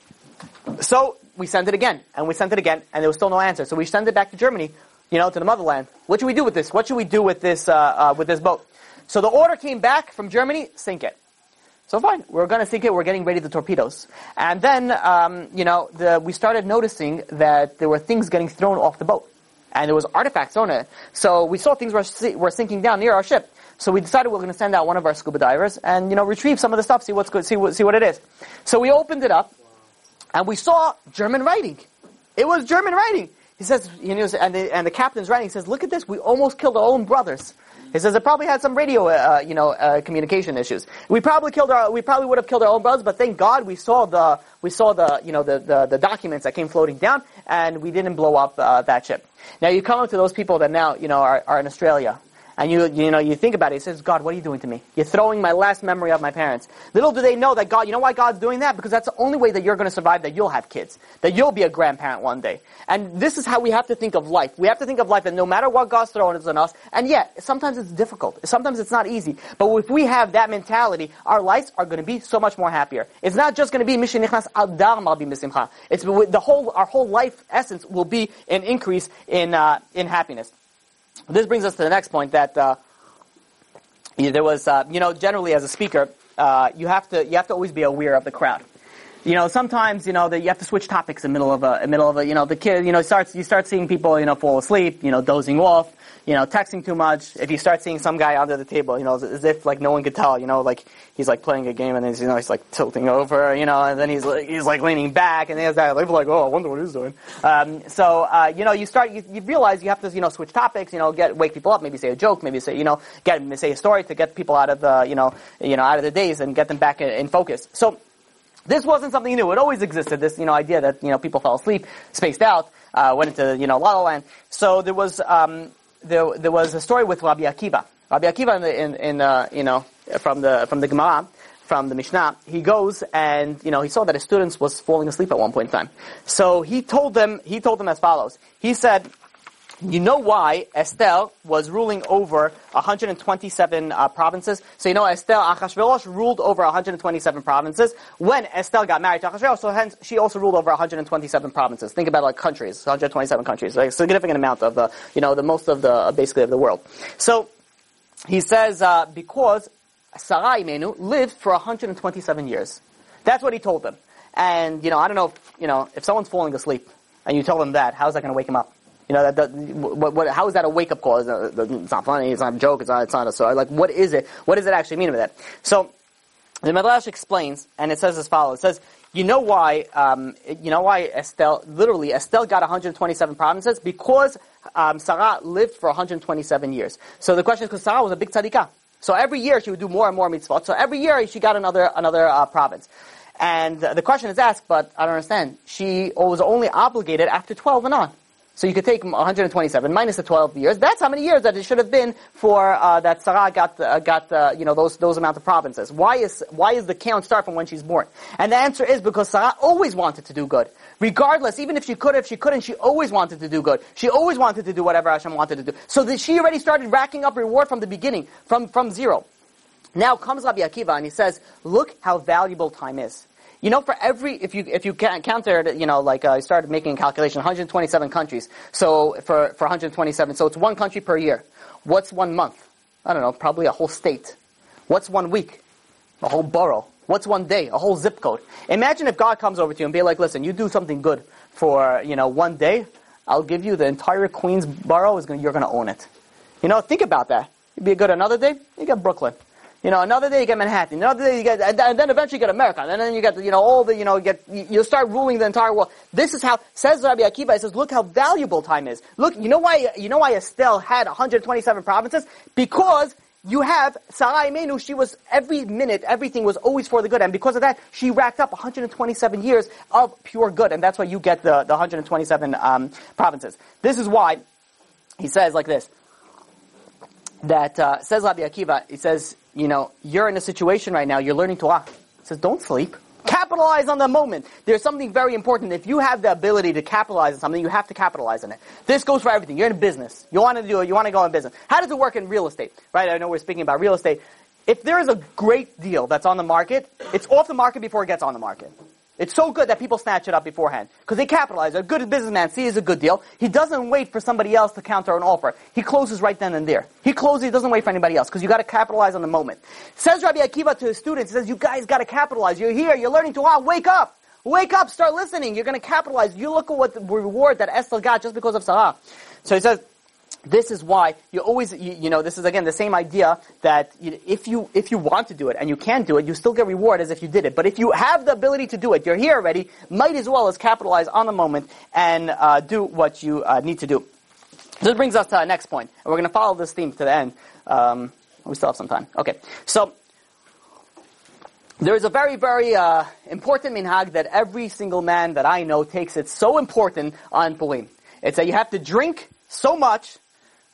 Speaker 2: So we sent it again, and we sent it again, and there was still no answer. So we sent it back to Germany, you know, to the motherland. What should we do with this? What should we do with this uh, uh, with this boat? So the order came back from Germany, sink it. So fine, we're going to sink it. We're getting ready the torpedoes, and then um, you know the, we started noticing that there were things getting thrown off the boat, and there was artifacts on it. So we saw things were were sinking down near our ship. So we decided we are going to send out one of our scuba divers and you know retrieve some of the stuff, see what's good, see what see what it is. So we opened it up, and we saw German writing. It was German writing. He says, know, and the, and the captain's writing says, "Look at this. We almost killed our own brothers." He says it probably had some radio, uh, you know, uh, communication issues. We probably killed our, we probably would have killed our own brothers, but thank God we saw the, we saw the, you know, the, the, the documents that came floating down, and we didn't blow up uh, that ship. Now you come up to those people that now, you know, are, are in Australia, and you, you know, you think about it, he says, God, what are you doing to me? You're throwing my last memory of my parents. Little do they know that God, you know why God's doing that? Because that's the only way that you're going to survive, that you'll have kids. That you'll be a grandparent one day. And this is how we have to think of life. We have to think of life that no matter what God's throwing on us, and yet, sometimes it's difficult. Sometimes it's not easy. But if we have that mentality, our lives are going to be so much more happier. It's not just going to be Mishenichnas Adar. It's the whole, our whole life essence will be an increase in, uh, in happiness. This brings us to the next point that uh, there was, uh, you know, generally as a speaker, uh, you have to you have to always be aware of the crowd. You know, sometimes you know that you have to switch topics in the middle of a in middle of a you know the kid you know starts you start seeing people you know fall asleep you know dozing off you know, texting too much. If you start seeing some guy under the table, you know, as if like no one could tell, you know, like he's like playing a game and he's, you know, he's like tilting over, you know, and then he's like, he's like leaning back and there's that, They're like, oh, I wonder what he's doing. Um, so, uh, you know, you start, you, you realize you have to, you know, switch topics, you know, get, wake people up, maybe say a joke, maybe say, you know, get, say a story to get people out of the, you know, you know, out of the daze and get them back in, in focus. So, this wasn't something new. It always existed. This, you know, idea that you know people fell asleep, spaced out, uh, went into you know La La Land. So there was um, there, there was a story with Rabbi Akiva. Rabbi Akiva, in, in, in uh, you know, from the from the Gemara, from the Mishnah, he goes and you know he saw that his students was falling asleep at one point in time. So he told them he told them as follows. He said, you know why Esther was ruling over 127 uh, provinces? So you know Esther, Achashverosh ruled over 127 provinces. When Esther got married to Achashverosh, so hence she also ruled over 127 provinces. Think about like countries, 127 countries, like a significant amount of the, you know, the most of the, uh, basically of the world. So he says, uh, because Sarah Imenu lived for 127 years. That's what he told them. And, you know, I don't know if, you know, if someone's falling asleep and you tell them that, how's that going to wake him up? You know, that, that what, what, how is that a wake up call? It's not, it's not, funny. It's not a joke. It's not. It's not a story. Like, what is it? What does it actually mean by that? So, the Midrash explains, and it says as follows: It says, you know why, um, you know why Esther, literally, Esther got 127 provinces? Because um, Sarah lived for 127 years. So the question is because Sarah was a big tzadikah. So every year she would do more and more mitzvot. So every year she got another, another uh, province. And the question is asked, but I don't understand. She was only obligated after 12 and on. So you could take 127 minus the 12 years. That's how many years that it should have been for uh, that Sarah got uh, got you know those those amount of provinces. Why is why is the count start from when she's born? And the answer is because Sarah always wanted to do good, regardless. Even if she could, if she couldn't, she always wanted to do good. She always wanted to do whatever Hashem wanted to do. So that she already started racking up reward from the beginning, from from zero. Now comes Rabbi Akiva and he says, "Look how valuable time is." You know, for every, if you, if you counted, you know, like, uh, you started making a calculation, 127 countries. So, for, for 127, so it's one country per year. What's one month? I don't know, probably a whole state. What's one week? A whole borough. What's one day? A whole zip code. Imagine if God comes over to you and be like, listen, you do something good for, you know, one day, I'll give you the entire Queens borough, is gonna, you're gonna own it. You know, think about that. You'd be good another day, you get Brooklyn. You know, another day you get Manhattan, another day you get, and then eventually you get America, and then you get, you know, all the, you know, you get, you start ruling the entire world. This is how, says Rabbi Akiva, he says, look how valuable time is. Look, you know why, you know why Esther had 127 provinces? Because you have Sarah Imenu, she was, every minute, everything was always for the good, and because of that, she racked up 127 years of pure good, and that's why you get the, the 127 um, provinces. This is why, he says like this, that, uh, says Rabbi Akiva, he says, you know, you're in a situation right now, you're learning Torah. It says, don't sleep. Capitalize on the moment. There's something very important. If you have the ability to capitalize on something, you have to capitalize on it. This goes for everything. You're in business. You want to do it. You want to go in business. How does it work in real estate? Right? I know we're speaking about real estate. If there is a great deal that's on the market, it's off the market before it gets on the market. It's so good that people snatch it up beforehand. Because they capitalize. A good businessman sees a good deal. He doesn't wait for somebody else to counter an offer. He closes right then and there. He closes, he doesn't wait for anybody else. Because you gotta capitalize on the moment. Says Rabbi Akiva to his students, he says, you guys gotta capitalize. You're here, you're learning Torah, wake up! Wake up, start listening. You're gonna capitalize. You look at what the reward that Esther got just because of Sarah. So he says, this is why you always, you, you, know, this is again the same idea that you, if you if you want to do it and you can't do it, you still get reward as if you did it. But if you have the ability to do it, you're here already. Might as well as capitalize on the moment and uh, do what you uh, need to do. This brings us to our next point. point, and we're going to follow this theme to the end. Um, we still have some time. Okay, so there is a very, very uh, important minhag that every single man that I know takes it so important on Purim. It's that you have to drink so much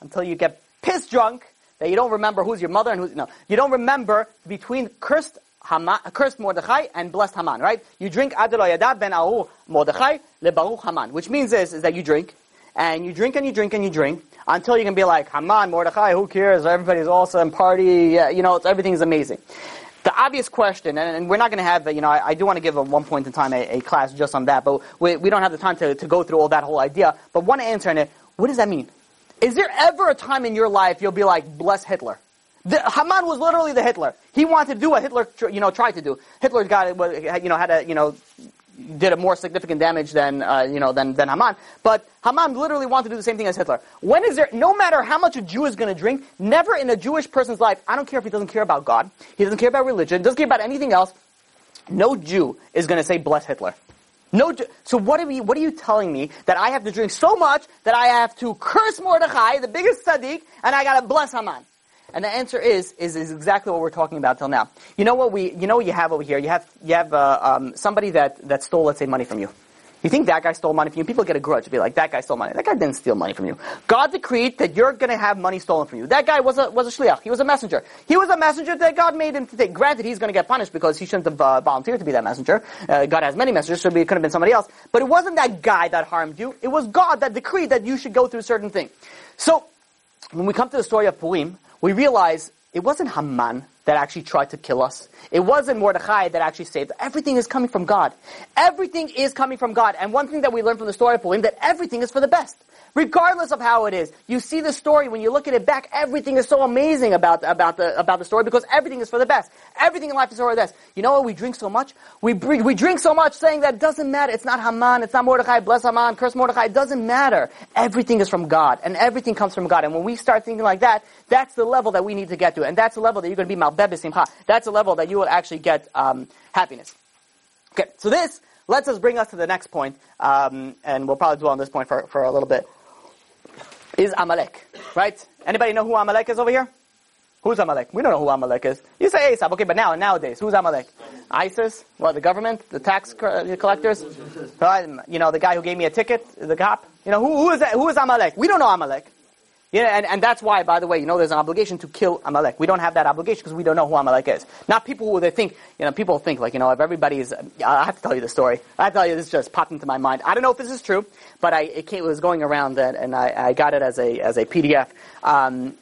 Speaker 2: until you get piss drunk that you don't remember who's your mother and who's no. You don't remember between cursed Haman, cursed Mordechai and blessed Haman, right? You drink Adel ben Ahu Mordechai leBaruch Haman, which means this is that you drink and you drink and you drink and you drink until you can be like Haman, Mordechai, who cares? Everybody's awesome, party, yeah, you know, everything's amazing. The obvious question, and, and we're not going to have, you know, I, I, do want to give at one point in time a, a class just on that, but we, we don't have the time to, to go through all that whole idea. But one answer in it, what does that mean? Is there ever a time in your life you'll be like, bless Hitler? The, Haman was literally the Hitler. He wanted to do what Hitler, you know, tried to do. Hitler got it, you know, had a, you know, did a more significant damage than, uh, you know, than, than Haman. But Haman literally wanted to do the same thing as Hitler. When is there, no matter how much a Jew is going to drink, never in a Jewish person's life, I don't care if he doesn't care about God, he doesn't care about religion, doesn't care about anything else, no Jew is going to say bless Hitler. No, so what are, we, what are you telling me that I have to drink so much that I have to curse Mordechai, the biggest tzaddik, and I gotta bless Haman? And the answer is, is, is exactly what we're talking about till now. You know what we, you know what you have over here? You have, you have, uh, um, somebody that, that stole, let's say, money from you. You think that guy stole money from you? People get a grudge. To be like, that guy stole money. That guy didn't steal money from you. God decreed that you're going to have money stolen from you. That guy was a was a shliach. He was a messenger. He was a messenger that God made him to take. Granted, he's going to get punished because he shouldn't have uh, volunteered to be that messenger. Uh, God has many messengers, so it could have been somebody else. But it wasn't that guy that harmed you. It was God that decreed that you should go through a certain things. So, when we come to the story of Purim, we realize it wasn't Haman that actually tried to kill us. It wasn't Mordechai that actually saved. Everything is coming from God. Everything is coming from God. And one thing that we learn from the story of Purim, that everything is for the best. Regardless of how it is. You see the story, when you look at it back, everything is so amazing about, about the, about the story because everything is for the best. Everything in life is for the best. You know what? We drink so much. We, we drink so much saying that it doesn't matter. It's not Haman. It's not Mordechai. Bless Haman. Curse Mordechai. It doesn't matter. Everything is from God. And everything comes from God. And when we start thinking like that, that's the level that we need to get to. And that's the level that you're going to be That's the level that you will actually get um, happiness. Okay, so this lets us bring us to the next point, um, and we'll probably dwell on this point for, for a little bit. Is Amalek, right? Anybody know who Amalek is over here? Who's Amalek? We don't know who Amalek is. You say Asap, okay, but now, nowadays, who's Amalek? ISIS? Well, the government? The tax collectors? You know, the guy who gave me a ticket? The cop? You know, who, who is that? Who is Amalek? We don't know Amalek. Yeah, and, and that's why, by the way, you know, there's an obligation to kill Amalek. We don't have that obligation because we don't know who Amalek is. Not people who they think, you know, people think like, you know, if everybody is, I have to tell you the story. I tell you, this just popped into my mind. I don't know if this is true, but I, it, came, it was going around that, and I, I got it as a, as a PDF. Um,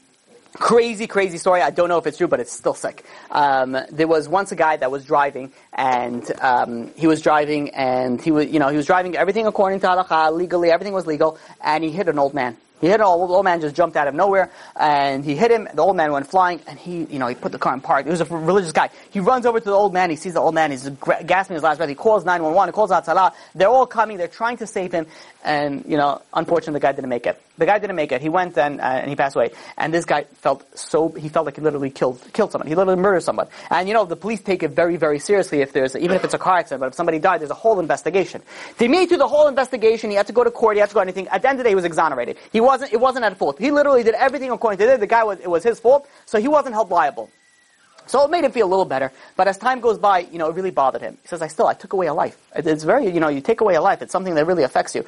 Speaker 2: crazy, crazy story. I don't know if it's true, but it's still sick. Um, there was once a guy that was driving, and um, he was driving, and he was, you know, he was driving everything according to halakha, legally, everything was legal, and he hit an old man. He hit an old, old man, just jumped out of nowhere, and he hit him. The old man went flying, and he, you know, he put the car in park. He was a religious guy. He runs over to the old man. He sees the old man. He's gasping his last breath. He calls 911. He calls Hatzalah. They're all coming. They're trying to save him, and you know, unfortunately, the guy didn't make it. The guy didn't make it. He went and, uh, and he passed away. And this guy felt so, he felt like he literally killed, killed someone. He literally murdered someone. And you know, the police take it very, very seriously if there's, even if it's a car accident, but if somebody died, there's a whole investigation. They made through the whole investigation. He had to go to court. He had to go to anything. At the end of the day, he was exonerated. He wasn't, it wasn't at fault. He literally did everything according to it. The guy was, it was his fault. So he wasn't held liable. So it made him feel a little better, but as time goes by, you know, it really bothered him. He says, I still, I took away a life. It's very, you know, you take away a life. It's something that really affects you.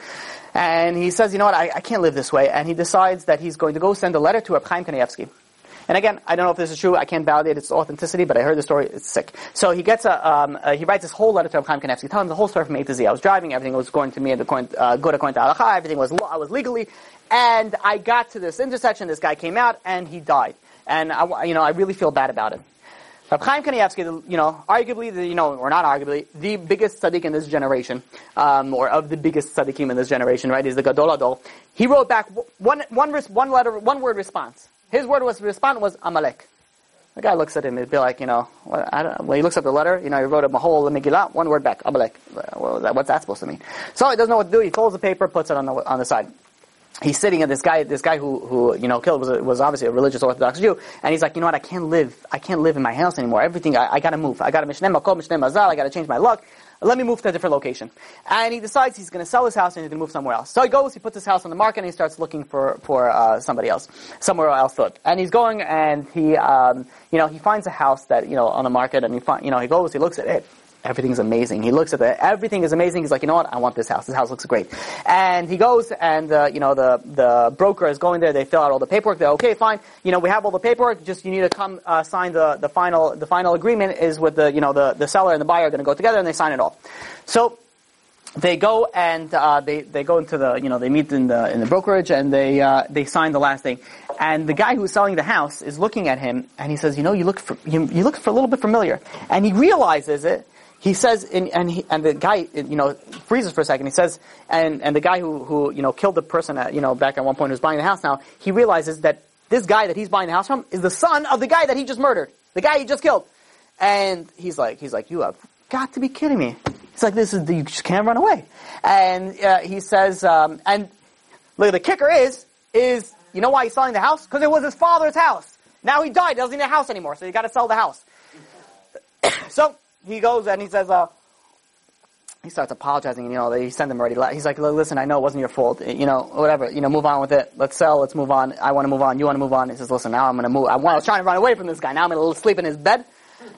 Speaker 2: And he says, you know what, I, I can't live this way. And he decides that he's going to go send a letter to Reb Chaim Kanievsky. And again, I don't know if this is true. I can't validate its authenticity, but I heard the story. It's sick. So he gets a, um, uh, he writes this whole letter to Chaim Kanievsky, telling him the whole story from A to Z. I was driving, everything was going to me according, uh, good according to Halacha, everything was, I was legally, and I got to this intersection, this guy came out, and he died. And I, you know, I really feel bad about it. Reb Chaim Kanievsky, you know, arguably, the, you know, or not arguably, the biggest tzaddik in this generation, um, or of the biggest tzaddikim in this generation, right, is the Gadol HaDor. He wrote back one, one, one letter, one word response. His word was response was Amalek. The guy looks at him, he'd be like, you know, when he looks at the letter, you know, he wrote a whole Megillah, one word back, Amalek. Well, what's that supposed to mean? So he doesn't know what to do. He folds the paper, puts it on the on the side he's sitting at this guy, this guy who, who you know killed was, a, was obviously a religious Orthodox Jew, and he's like, you know what, I can't live, I can't live in my house anymore. Everything, I, I gotta move. I gotta meshaneh makom, meshaneh mazal. I gotta change my luck. Let me move to a different location. And he decides he's going to sell his house and he's going to move somewhere else. So he goes, he puts his house on the market, and he starts looking for for uh, somebody else, somewhere else to live. And he's going, and he, um, you know, he finds a house that you know on the market, and he find, you know, he goes, he looks at it, everything's amazing. He looks at it, everything is amazing. He's like, you know what? I want this house. This house looks great. And he goes, and uh, you know, the the broker is going there. They fill out all the paperwork. They're okay, fine. You know, we have all the paperwork. Just you need to come uh, sign the the final the final agreement is with the you know the the seller and the buyer are going to go together and they sign it all. So they go and uh, they they go into the you know they meet in the in the brokerage and they uh, they sign the last thing, and the guy who's selling the house is looking at him and he says, you know, you look for, you, you look for a little bit familiar, and he realizes it he says, and, and, he, and the guy, you know, freezes for a second. He says, and, and the guy who, who, you know, killed the person, at, you know, back at one point who's buying the house now, he realizes that this guy that he's buying the house from is the son of the guy that he just murdered. The guy he just killed. And he's like, he's like, you have got to be kidding me. He's like, this is, you just can't run away. And uh, he says, um, and look, the kicker is, is, you know why he's selling the house? Because it was his father's house. Now he died, doesn't need a house anymore, so he gotta sell the house. so, he goes and he says, uh, he starts apologizing, and you know, they send him already. He's like, "Listen, I know it wasn't your fault. You know, whatever. You know, move on with it. Let's sell. Let's move on. I want to move on. You want to move on." He says, "Listen, now I'm going to move. I, was trying to run away from this guy. Now I'm going to sleep in his bed."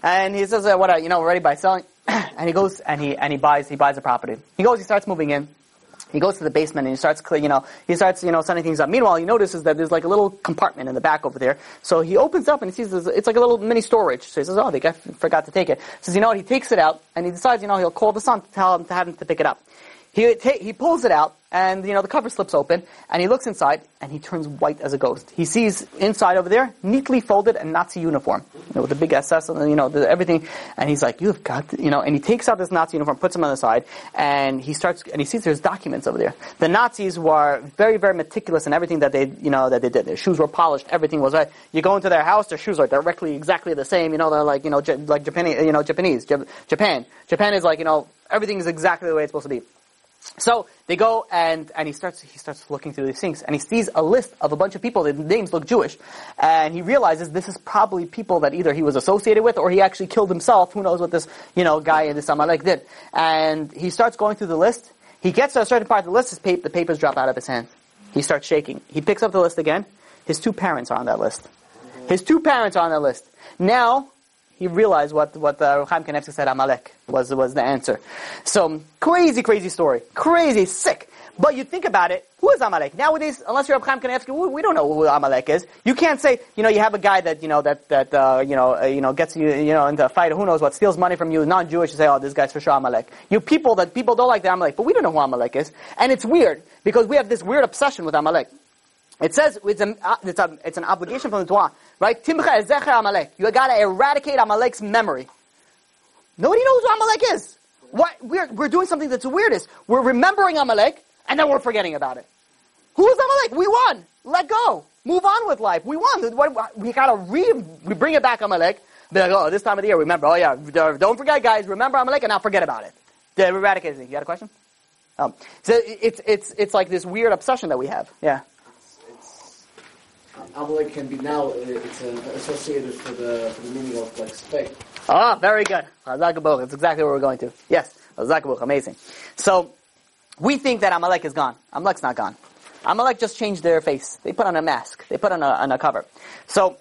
Speaker 2: And he says, uh, "What? You know, ready by selling?" and he goes and he and he buys he buys a property. He goes. He starts moving in. He goes to the basement and he starts, you know, he starts, you know, setting things up. Meanwhile, he notices that there's like a little compartment in the back over there. So he opens up and he sees this, it's like a little mini storage. So he says, oh, they forgot to take it. Says, you know what? He takes it out and he decides, you know, he'll call the son to tell him to have him to pick it up. He, he pulls it out, and you know the cover slips open, and he looks inside, and he turns white as a ghost. He sees inside over there, neatly folded, a Nazi uniform, you know, with the big SS and you know the, everything. And he's like, "You've got," to, you know, and he takes out this Nazi uniform, puts him on the side, and he starts, and he sees there's documents over there. The Nazis were very, very meticulous in everything that they, you know, that they did. Their shoes were polished, everything was right. You go into their house, their shoes are directly exactly the same. You know, they're like, you know, like Japanese, you know, Japanese, Japan. Japan is like, you know, everything is exactly the way it's supposed to be. So they go and, and he starts he starts looking through these things and he sees a list of a bunch of people. The names look Jewish, and he realizes this is probably people that either he was associated with or he actually killed himself. Who knows what this you know guy in this Amalek did? And he starts going through the list. He gets to a certain part of the list. His paper, the papers drop out of his hand. He starts shaking. He picks up the list again. His two parents are on that list. His two parents are on that list. Now he realized what what uh, Chaim Kanievsky said Amalek was was the answer. So crazy, crazy story, crazy, sick. But you think about it, who is Amalek? Nowadays, unless you're Chaim Kanievsky, we, we don't know who Amalek is. You can't say, you know, you have a guy that, you know, that, that, uh, you know, uh, you know, gets you, you know, into a fight, who knows what, steals money from you, non-Jewish, you say, oh, this guy's for sure Amalek. You people that, people don't like the Amalek, but we don't know who Amalek is. And it's weird, because we have this weird obsession with Amalek. It says it's, a, uh, it's, a, it's an obligation from the Torah, right? Timcheh et zecher Amalek. You got to eradicate Amalek's memory. Nobody knows who Amalek is. What we're we're doing something that's weirdest. We're remembering Amalek and then we're forgetting about it. Who is Amalek? We won. Let go. Move on with life. We won. We gotta re we bring it back Amalek. Be like, oh, this time of the year, remember. Oh yeah, don't forget, guys. Remember Amalek and now forget about it. The eradication. You got a question? Um, so it's it's it's like this weird obsession that we have. Yeah.
Speaker 3: Amalek can be now, uh, it's uh, associated for the, for the meaning of like spec.
Speaker 2: Ah, very good. That's exactly where we're going to. Yes, amazing. So, we think that Amalek is gone. Amalek's not gone. Amalek just changed their face. They put on a mask. They put on a, on a cover. So,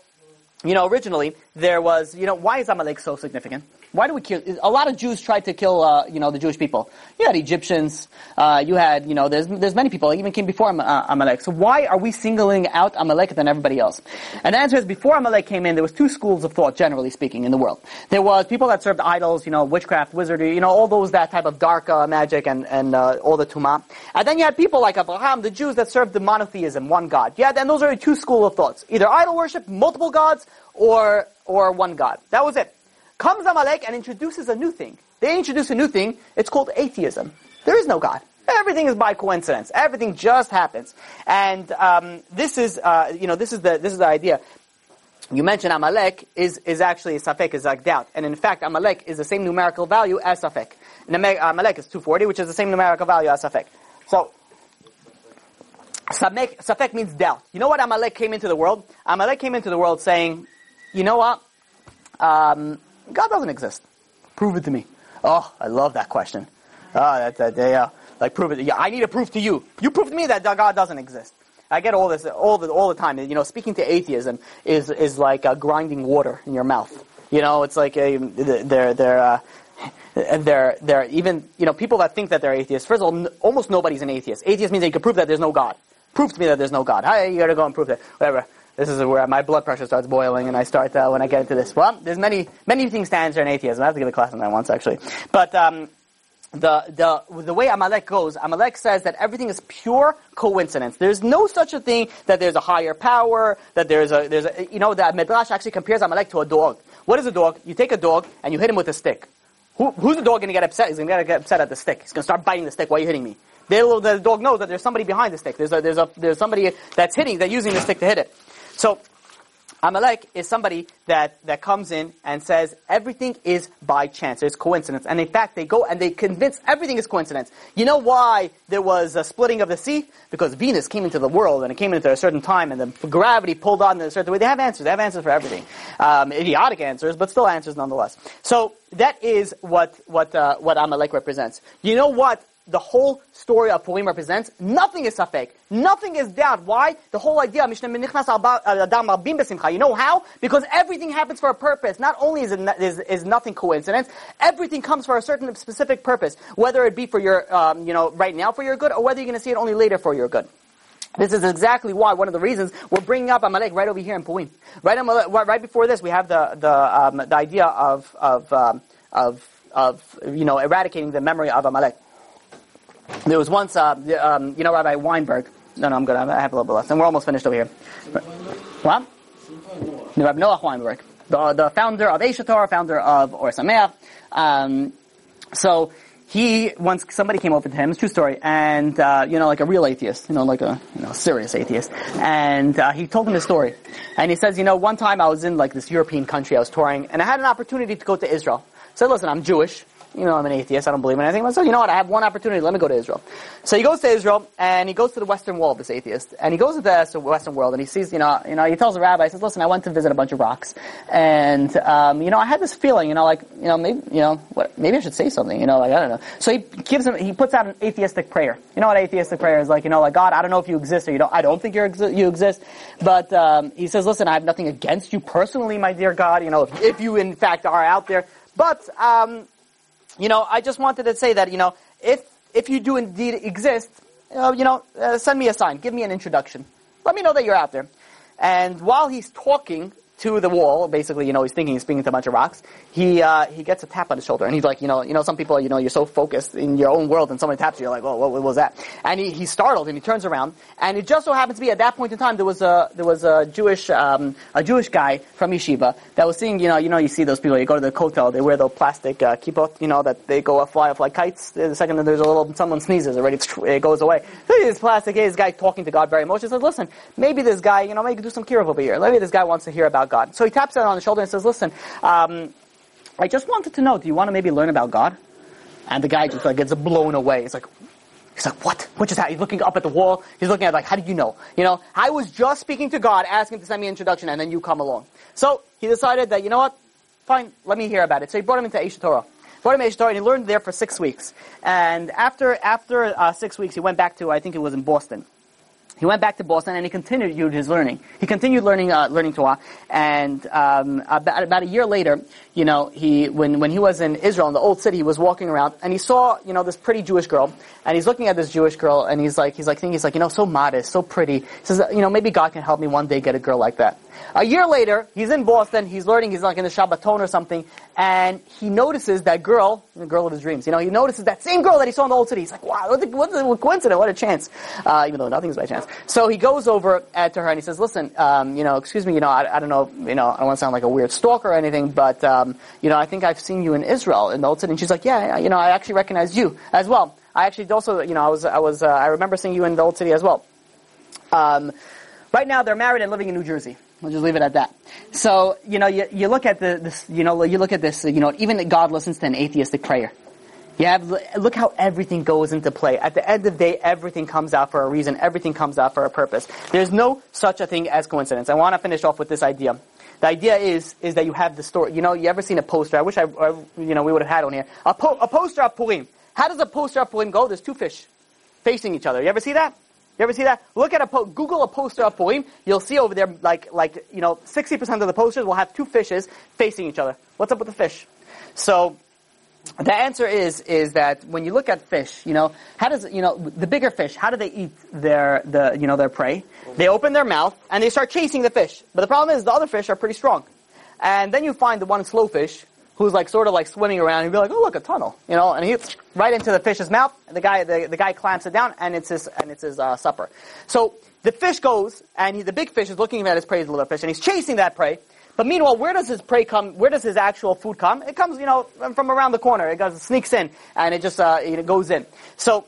Speaker 2: you know, originally, there was, you know, why is Amalek so significant? Why do we kill? A lot of Jews tried to kill, uh, you know, the Jewish people. You had Egyptians. Uh, you had, you know, there's there's many people even came before uh, Amalek. So why are we singling out Amalek than everybody else? And the answer is, before Amalek came in, there was two schools of thought, generally speaking, in the world. There was people that served idols, you know, witchcraft, wizardry, you know, all those that type of dark uh, magic and and uh, all the tuma. And then you had people like Abraham, the Jews that served the monotheism, one God. Yeah, and those are two school of thoughts: either idol worship, multiple gods, or or one God. That was it. Comes Amalek and introduces a new thing. They introduce a new thing. It's called atheism. There is no God. Everything is by coincidence. Everything just happens. And um, this is, uh, you know, this is the this is the idea. You mentioned Amalek is is actually Safek is like doubt, and in fact Amalek is the same numerical value as Safek. Amalek is 240, which is the same numerical value as Safek. So Safek, Safek means doubt. You know what Amalek came into the world? Amalek came into the world saying, you know what? Um, God doesn't exist. Prove it to me. Oh, I love that question. Oh, that, that, yeah. Like, prove it. Yeah, I need a proof to you. You prove to me that God doesn't exist. I get all this all the all the time. You know, speaking to atheism is is like uh, grinding water in your mouth. You know, it's like a, they're they're uh, they're they're even you know people that think that they're atheists. First of all, n- almost nobody's an atheist. Atheist means that can prove that there's no God. Prove to me that there's no God. Hey, you got to go and prove that. Whatever. This is where my blood pressure starts boiling, and I start uh, when I get into this. Well, there's many many things to answer in atheism. I have to give a class on that once actually, but. Um, the, the, the way Amalek goes, Amalek says that everything is pure coincidence. There's no such a thing that there's a higher power, that there's a, there's a, you know, that Midrash actually compares Amalek to a dog. What is a dog? You take a dog and you hit him with a stick. Who, who's the dog going to get upset? He's going to get upset at the stick. He's going to start biting the stick. Why are you hitting me? the dog knows that there's somebody behind the stick. There's a, there's a, there's somebody that's hitting, that's using the stick to hit it. So, Amalek is somebody that, that comes in and says everything is by chance. There's coincidence. And in fact, they go and they convince everything is coincidence. You know why there was a splitting of the sea? Because Venus came into the world and it came into a certain time and the gravity pulled on in a certain way. They have answers. They have answers for everything. Um, idiotic answers, but still answers nonetheless. So that is what, what, uh, what Amalek represents. You know what the whole story of Purim represents, nothing is safek. Nothing is doubt. Why? The whole idea, you know how? Because everything happens for a purpose. Not only is, it, is, is nothing coincidence, everything comes for a certain specific purpose. Whether it be for your, um, you know, right now for your good, or whether you're going to see it only later for your good. This is exactly why, one of the reasons we're bringing up Amalek right over here in Purim. Right, Amalek, right before this, we have the, the, um, the idea of, of, um, of, of, you know, eradicating the memory of Amalek. There was once, uh, um, you know, Rabbi Weinberg. No, no, I'm good. I have a little bit left, and we're almost finished over here. What? Rabbi Noah Weinberg, the, the founder of Aish HaTorah, founder of Or Sameach. Um, so he once somebody came over to him. It's a true story, and uh, you know, like a real atheist, you know, like a you know serious atheist, and uh, he told him his story. And he says, you know, one time I was in like this European country, I was touring, and I had an opportunity to go to Israel. So listen, I'm Jewish. You know, I'm an atheist. I don't believe in anything. So you know what? I have one opportunity. Let me go to Israel. So he goes to Israel and he goes to the Western Wall. This atheist, and he goes to the Western world and he sees, you know, you know, he tells the rabbi, he says, "Listen, I went to visit a bunch of rocks, and um, you know, I had this feeling, you know, like, you know, maybe, you know, what, maybe I should say something, you know, like I don't know." So he gives him, he puts out an atheistic prayer. You know what atheistic prayer is like? You know, like God, I don't know if you exist or you don't. I don't think you you exist, but um, he says, "Listen, I have nothing against you personally, my dear God. You know, if, if you in fact are out there, but." Um, you know, I just wanted to say that, you know, if, if you do indeed exist, uh, you know, uh, send me a sign. Give me an introduction. Let me know that you're out there. And while he's talking to the wall. Basically, you know, he's thinking he's speaking to a bunch of rocks. He uh, he gets a tap on his shoulder, and he's like, you know, you know, some people, you know, you're so focused in your own world, and somebody taps you, you're like, oh, what, what was that? And he, he's startled, and he turns around, and it just so happens to be at that point in time there was a there was a Jewish um, a Jewish guy from yeshiva that was seeing, you know, you know, you see those people, you go to the kotel, they wear those plastic uh, kippot, you know, that they go fly off like kites. The second that there's a little someone sneezes, already it goes away. This plastic, this guy talking to God very much. He says, listen, maybe this guy, you know, maybe do some kiruv over here. Maybe this guy wants to hear about God. So he taps on on the shoulder and says, listen, um, I just wanted to know, do you want to maybe learn about God? And the guy just like gets blown away. He's like, he's like, what? What just happened? He's looking up at the wall. He's looking at like, how did you know? You know, I was just speaking to God, asking to send me an introduction, and then you come along. So he decided that, you know what? Fine, let me hear about it. So he brought him into Aish Torah. Brought him to Aish Torah, and he learned there for six weeks. And after after uh, six weeks, he went back to, I think it was in Boston. He went back to Boston and he continued his learning. He continued learning uh, learning Torah, and um, about, about a year later, you know, he when when he was in Israel in the old city, he was walking around and he saw you know this pretty Jewish girl, and he's looking at this Jewish girl and he's like he's like thinking he's like you know so modest, so pretty. He says you know maybe God can help me one day get a girl like that. A year later, he's in Boston, he's learning, he's like in the Shabbaton or something, and he notices that girl, the girl of his dreams, you know, he notices that same girl that he saw in the old city. He's like, wow, what a, what coincidence, what a chance. Uh, even though nothing's by chance. So he goes over uh, to her and he says, listen, um, you know, excuse me, you know, I, I, don't know, you know, I don't want to sound like a weird stalker or anything, but, um, you know, I think I've seen you in Israel, in the old city. And she's like, yeah, you know, I actually recognize you as well. I actually also, you know, I was, I was, uh, I remember seeing you in the old city as well. Um, right now they're married and living in New Jersey. We'll just leave it at that. So, you know, you, you look at the, this, you know, you look at this, you know, even that God listens to an atheistic prayer. You have, look how everything goes into play. At the end of the day, everything comes out for a reason. Everything comes out for a purpose. There's no such a thing as coincidence. I want to finish off with this idea. The idea is, is that you have the story. You know, you ever seen a poster? I wish I, you know, we would have had on here. A, po- a poster of Purim. How does a poster of Purim go? There's two fish facing each other. You ever see that? You ever see that? Look at a po- Google a poster of Purim. You'll see over there, like like you know, sixty percent of the posters will have two fishes facing each other. What's up with the fish? So the answer is is that when you look at fish, you know, how does you know the bigger fish? How do they eat their the you know their prey? They open their mouth and they start chasing the fish. But the problem is the other fish are pretty strong, and then you find the one slow fish who's like sort of like swimming around. He'd be like, "Oh, look, a tunnel," you know, and he's right into the fish's mouth. And the guy, the, the guy clamps it down, and it's his and it's his uh, supper. So the fish goes, and he, the big fish is looking at his prey, the little fish, and he's chasing that prey. But meanwhile, where does his prey come? Where does his actual food come? It comes, you know, from around the corner. It goes, sneaks in, and it just uh, it goes in. So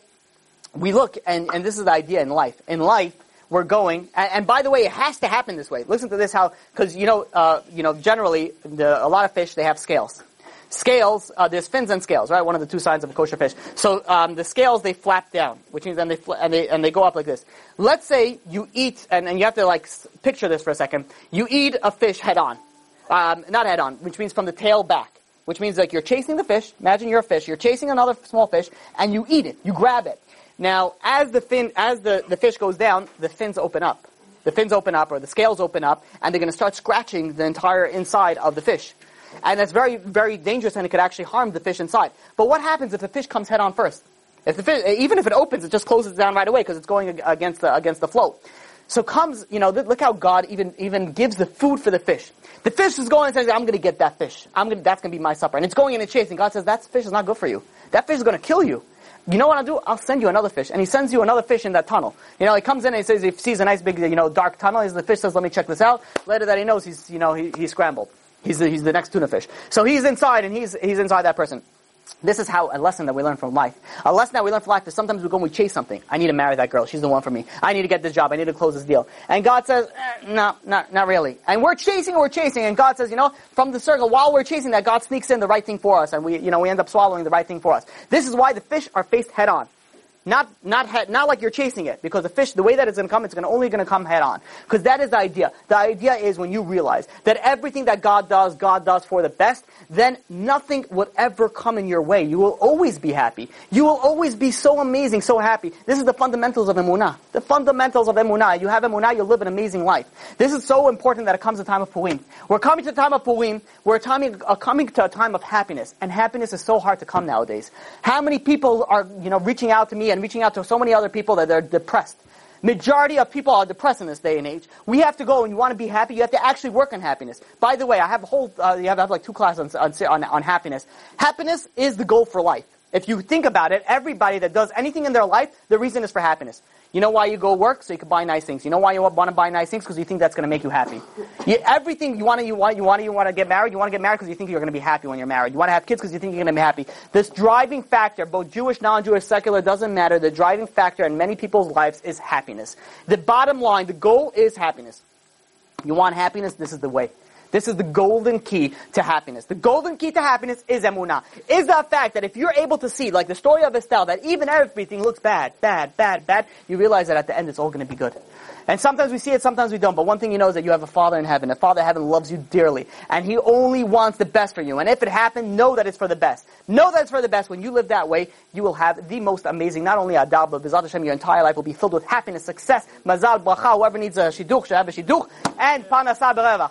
Speaker 2: we look, and, and this is the idea in life. In life, we're going, and, and, by the way, it has to happen this way. Listen to this, how because you know, uh, you know, generally, the, a lot of fish they have scales. Scales, uh, there's fins and scales, right? One of the two sides of a kosher fish. So um, the scales they flap down, which means then they fl- and they and they go up like this. Let's say you eat, and, and you have to like picture this for a second. You eat a fish head on, um, not head on, which means from the tail back which means like you're chasing the fish. Imagine you're a fish. You're chasing another small fish, and you eat it. You grab it. Now, as the fin, as the, the fish goes down, the fins open up. The fins open up, or the scales open up, and they're going to start scratching the entire inside of the fish. And that's very, very dangerous, and it could actually harm the fish inside. But what happens if the fish comes head on first? If the fish, even if it opens, it just closes down right away because it's going against the against the flow. So comes, you know, look how God even even gives the food for the fish. The fish is going and says, "I'm going to get that fish. I'm going. That's going to be my supper." And it's going in and chasing. God says, "That fish is not good for you. That fish is going to kill you." You know what I'll do? I'll send you another fish. And he sends you another fish in that tunnel. You know, he comes in and he says, he sees a nice big, you know, dark tunnel. The fish says, let me check this out. Later that he knows, he's, you know, he, he's scrambled. He's the, he's the next tuna fish. So he's inside and he's, he's inside that person. This is how a lesson that we learn from life. A lesson that we learn from life is sometimes we go and we chase something. I need to marry that girl. She's the one for me. I need to get this job. I need to close this deal. And God says, eh, no, not, not really. And we're chasing, we're chasing. And God says, you know, from the circle, while we're chasing that, God sneaks in the right thing for us. And we, you know, we end up swallowing the right thing for us. This is why the fish are faced head on. Not, not head, not like you're chasing it, because the fish, the way that it's going to come, it's to only going to come head on. Because that is the idea. The idea is when you realize that everything that God does, God does for the best, then nothing would ever come in your way. You will always be happy. You will always be so amazing, so happy. This is the fundamentals of emunah. The fundamentals of emunah. You have emunah, you'll live an amazing life. This is so important that it comes the time of Purim. We're coming to the time of Purim. We're coming, uh, coming to a time of happiness, and happiness is so hard to come nowadays. How many people are, you know, reaching out to me and reaching out to so many other people that they're depressed. Majority of people are depressed in this day and age. We have to go and you want to be happy, you have to actually work on happiness. By the way, I have a whole, uh, you have, I have like two classes on, on, on happiness. Happiness is the goal for life. If you think about it, everybody that does anything in their life, the reason is for happiness. You know why you go work? So you can buy nice things. You know why you want to buy nice things? Because you think that's going to make you happy. You, everything you want to, you want, you want to, you want to get married. You want to get married because you think you're going to be happy when you're married. You want to have kids because you think you're going to be happy. This driving factor, both Jewish, non-Jewish, secular, doesn't matter. The driving factor in many people's lives is happiness. The bottom line, the goal is happiness. You want happiness? This is the way. This is the golden key to happiness. The golden key to happiness is emunah. Is the fact that if you're able to see, like the story of Esther, that even everything looks bad, bad, bad, bad, you realize that at the end it's all going to be good. And sometimes we see it, sometimes we don't. But one thing you know is that you have a Father in heaven. A Father in heaven loves you dearly. And He only wants the best for you. And if it happened, know that it's for the best. Know that it's for the best. When you live that way, you will have the most amazing, not only Adar, but B'ezrat Hashem, your entire life will be filled with happiness, success, mazal, bracha, whoever needs a shidduch, should have a shidduch, and parnasa berevach.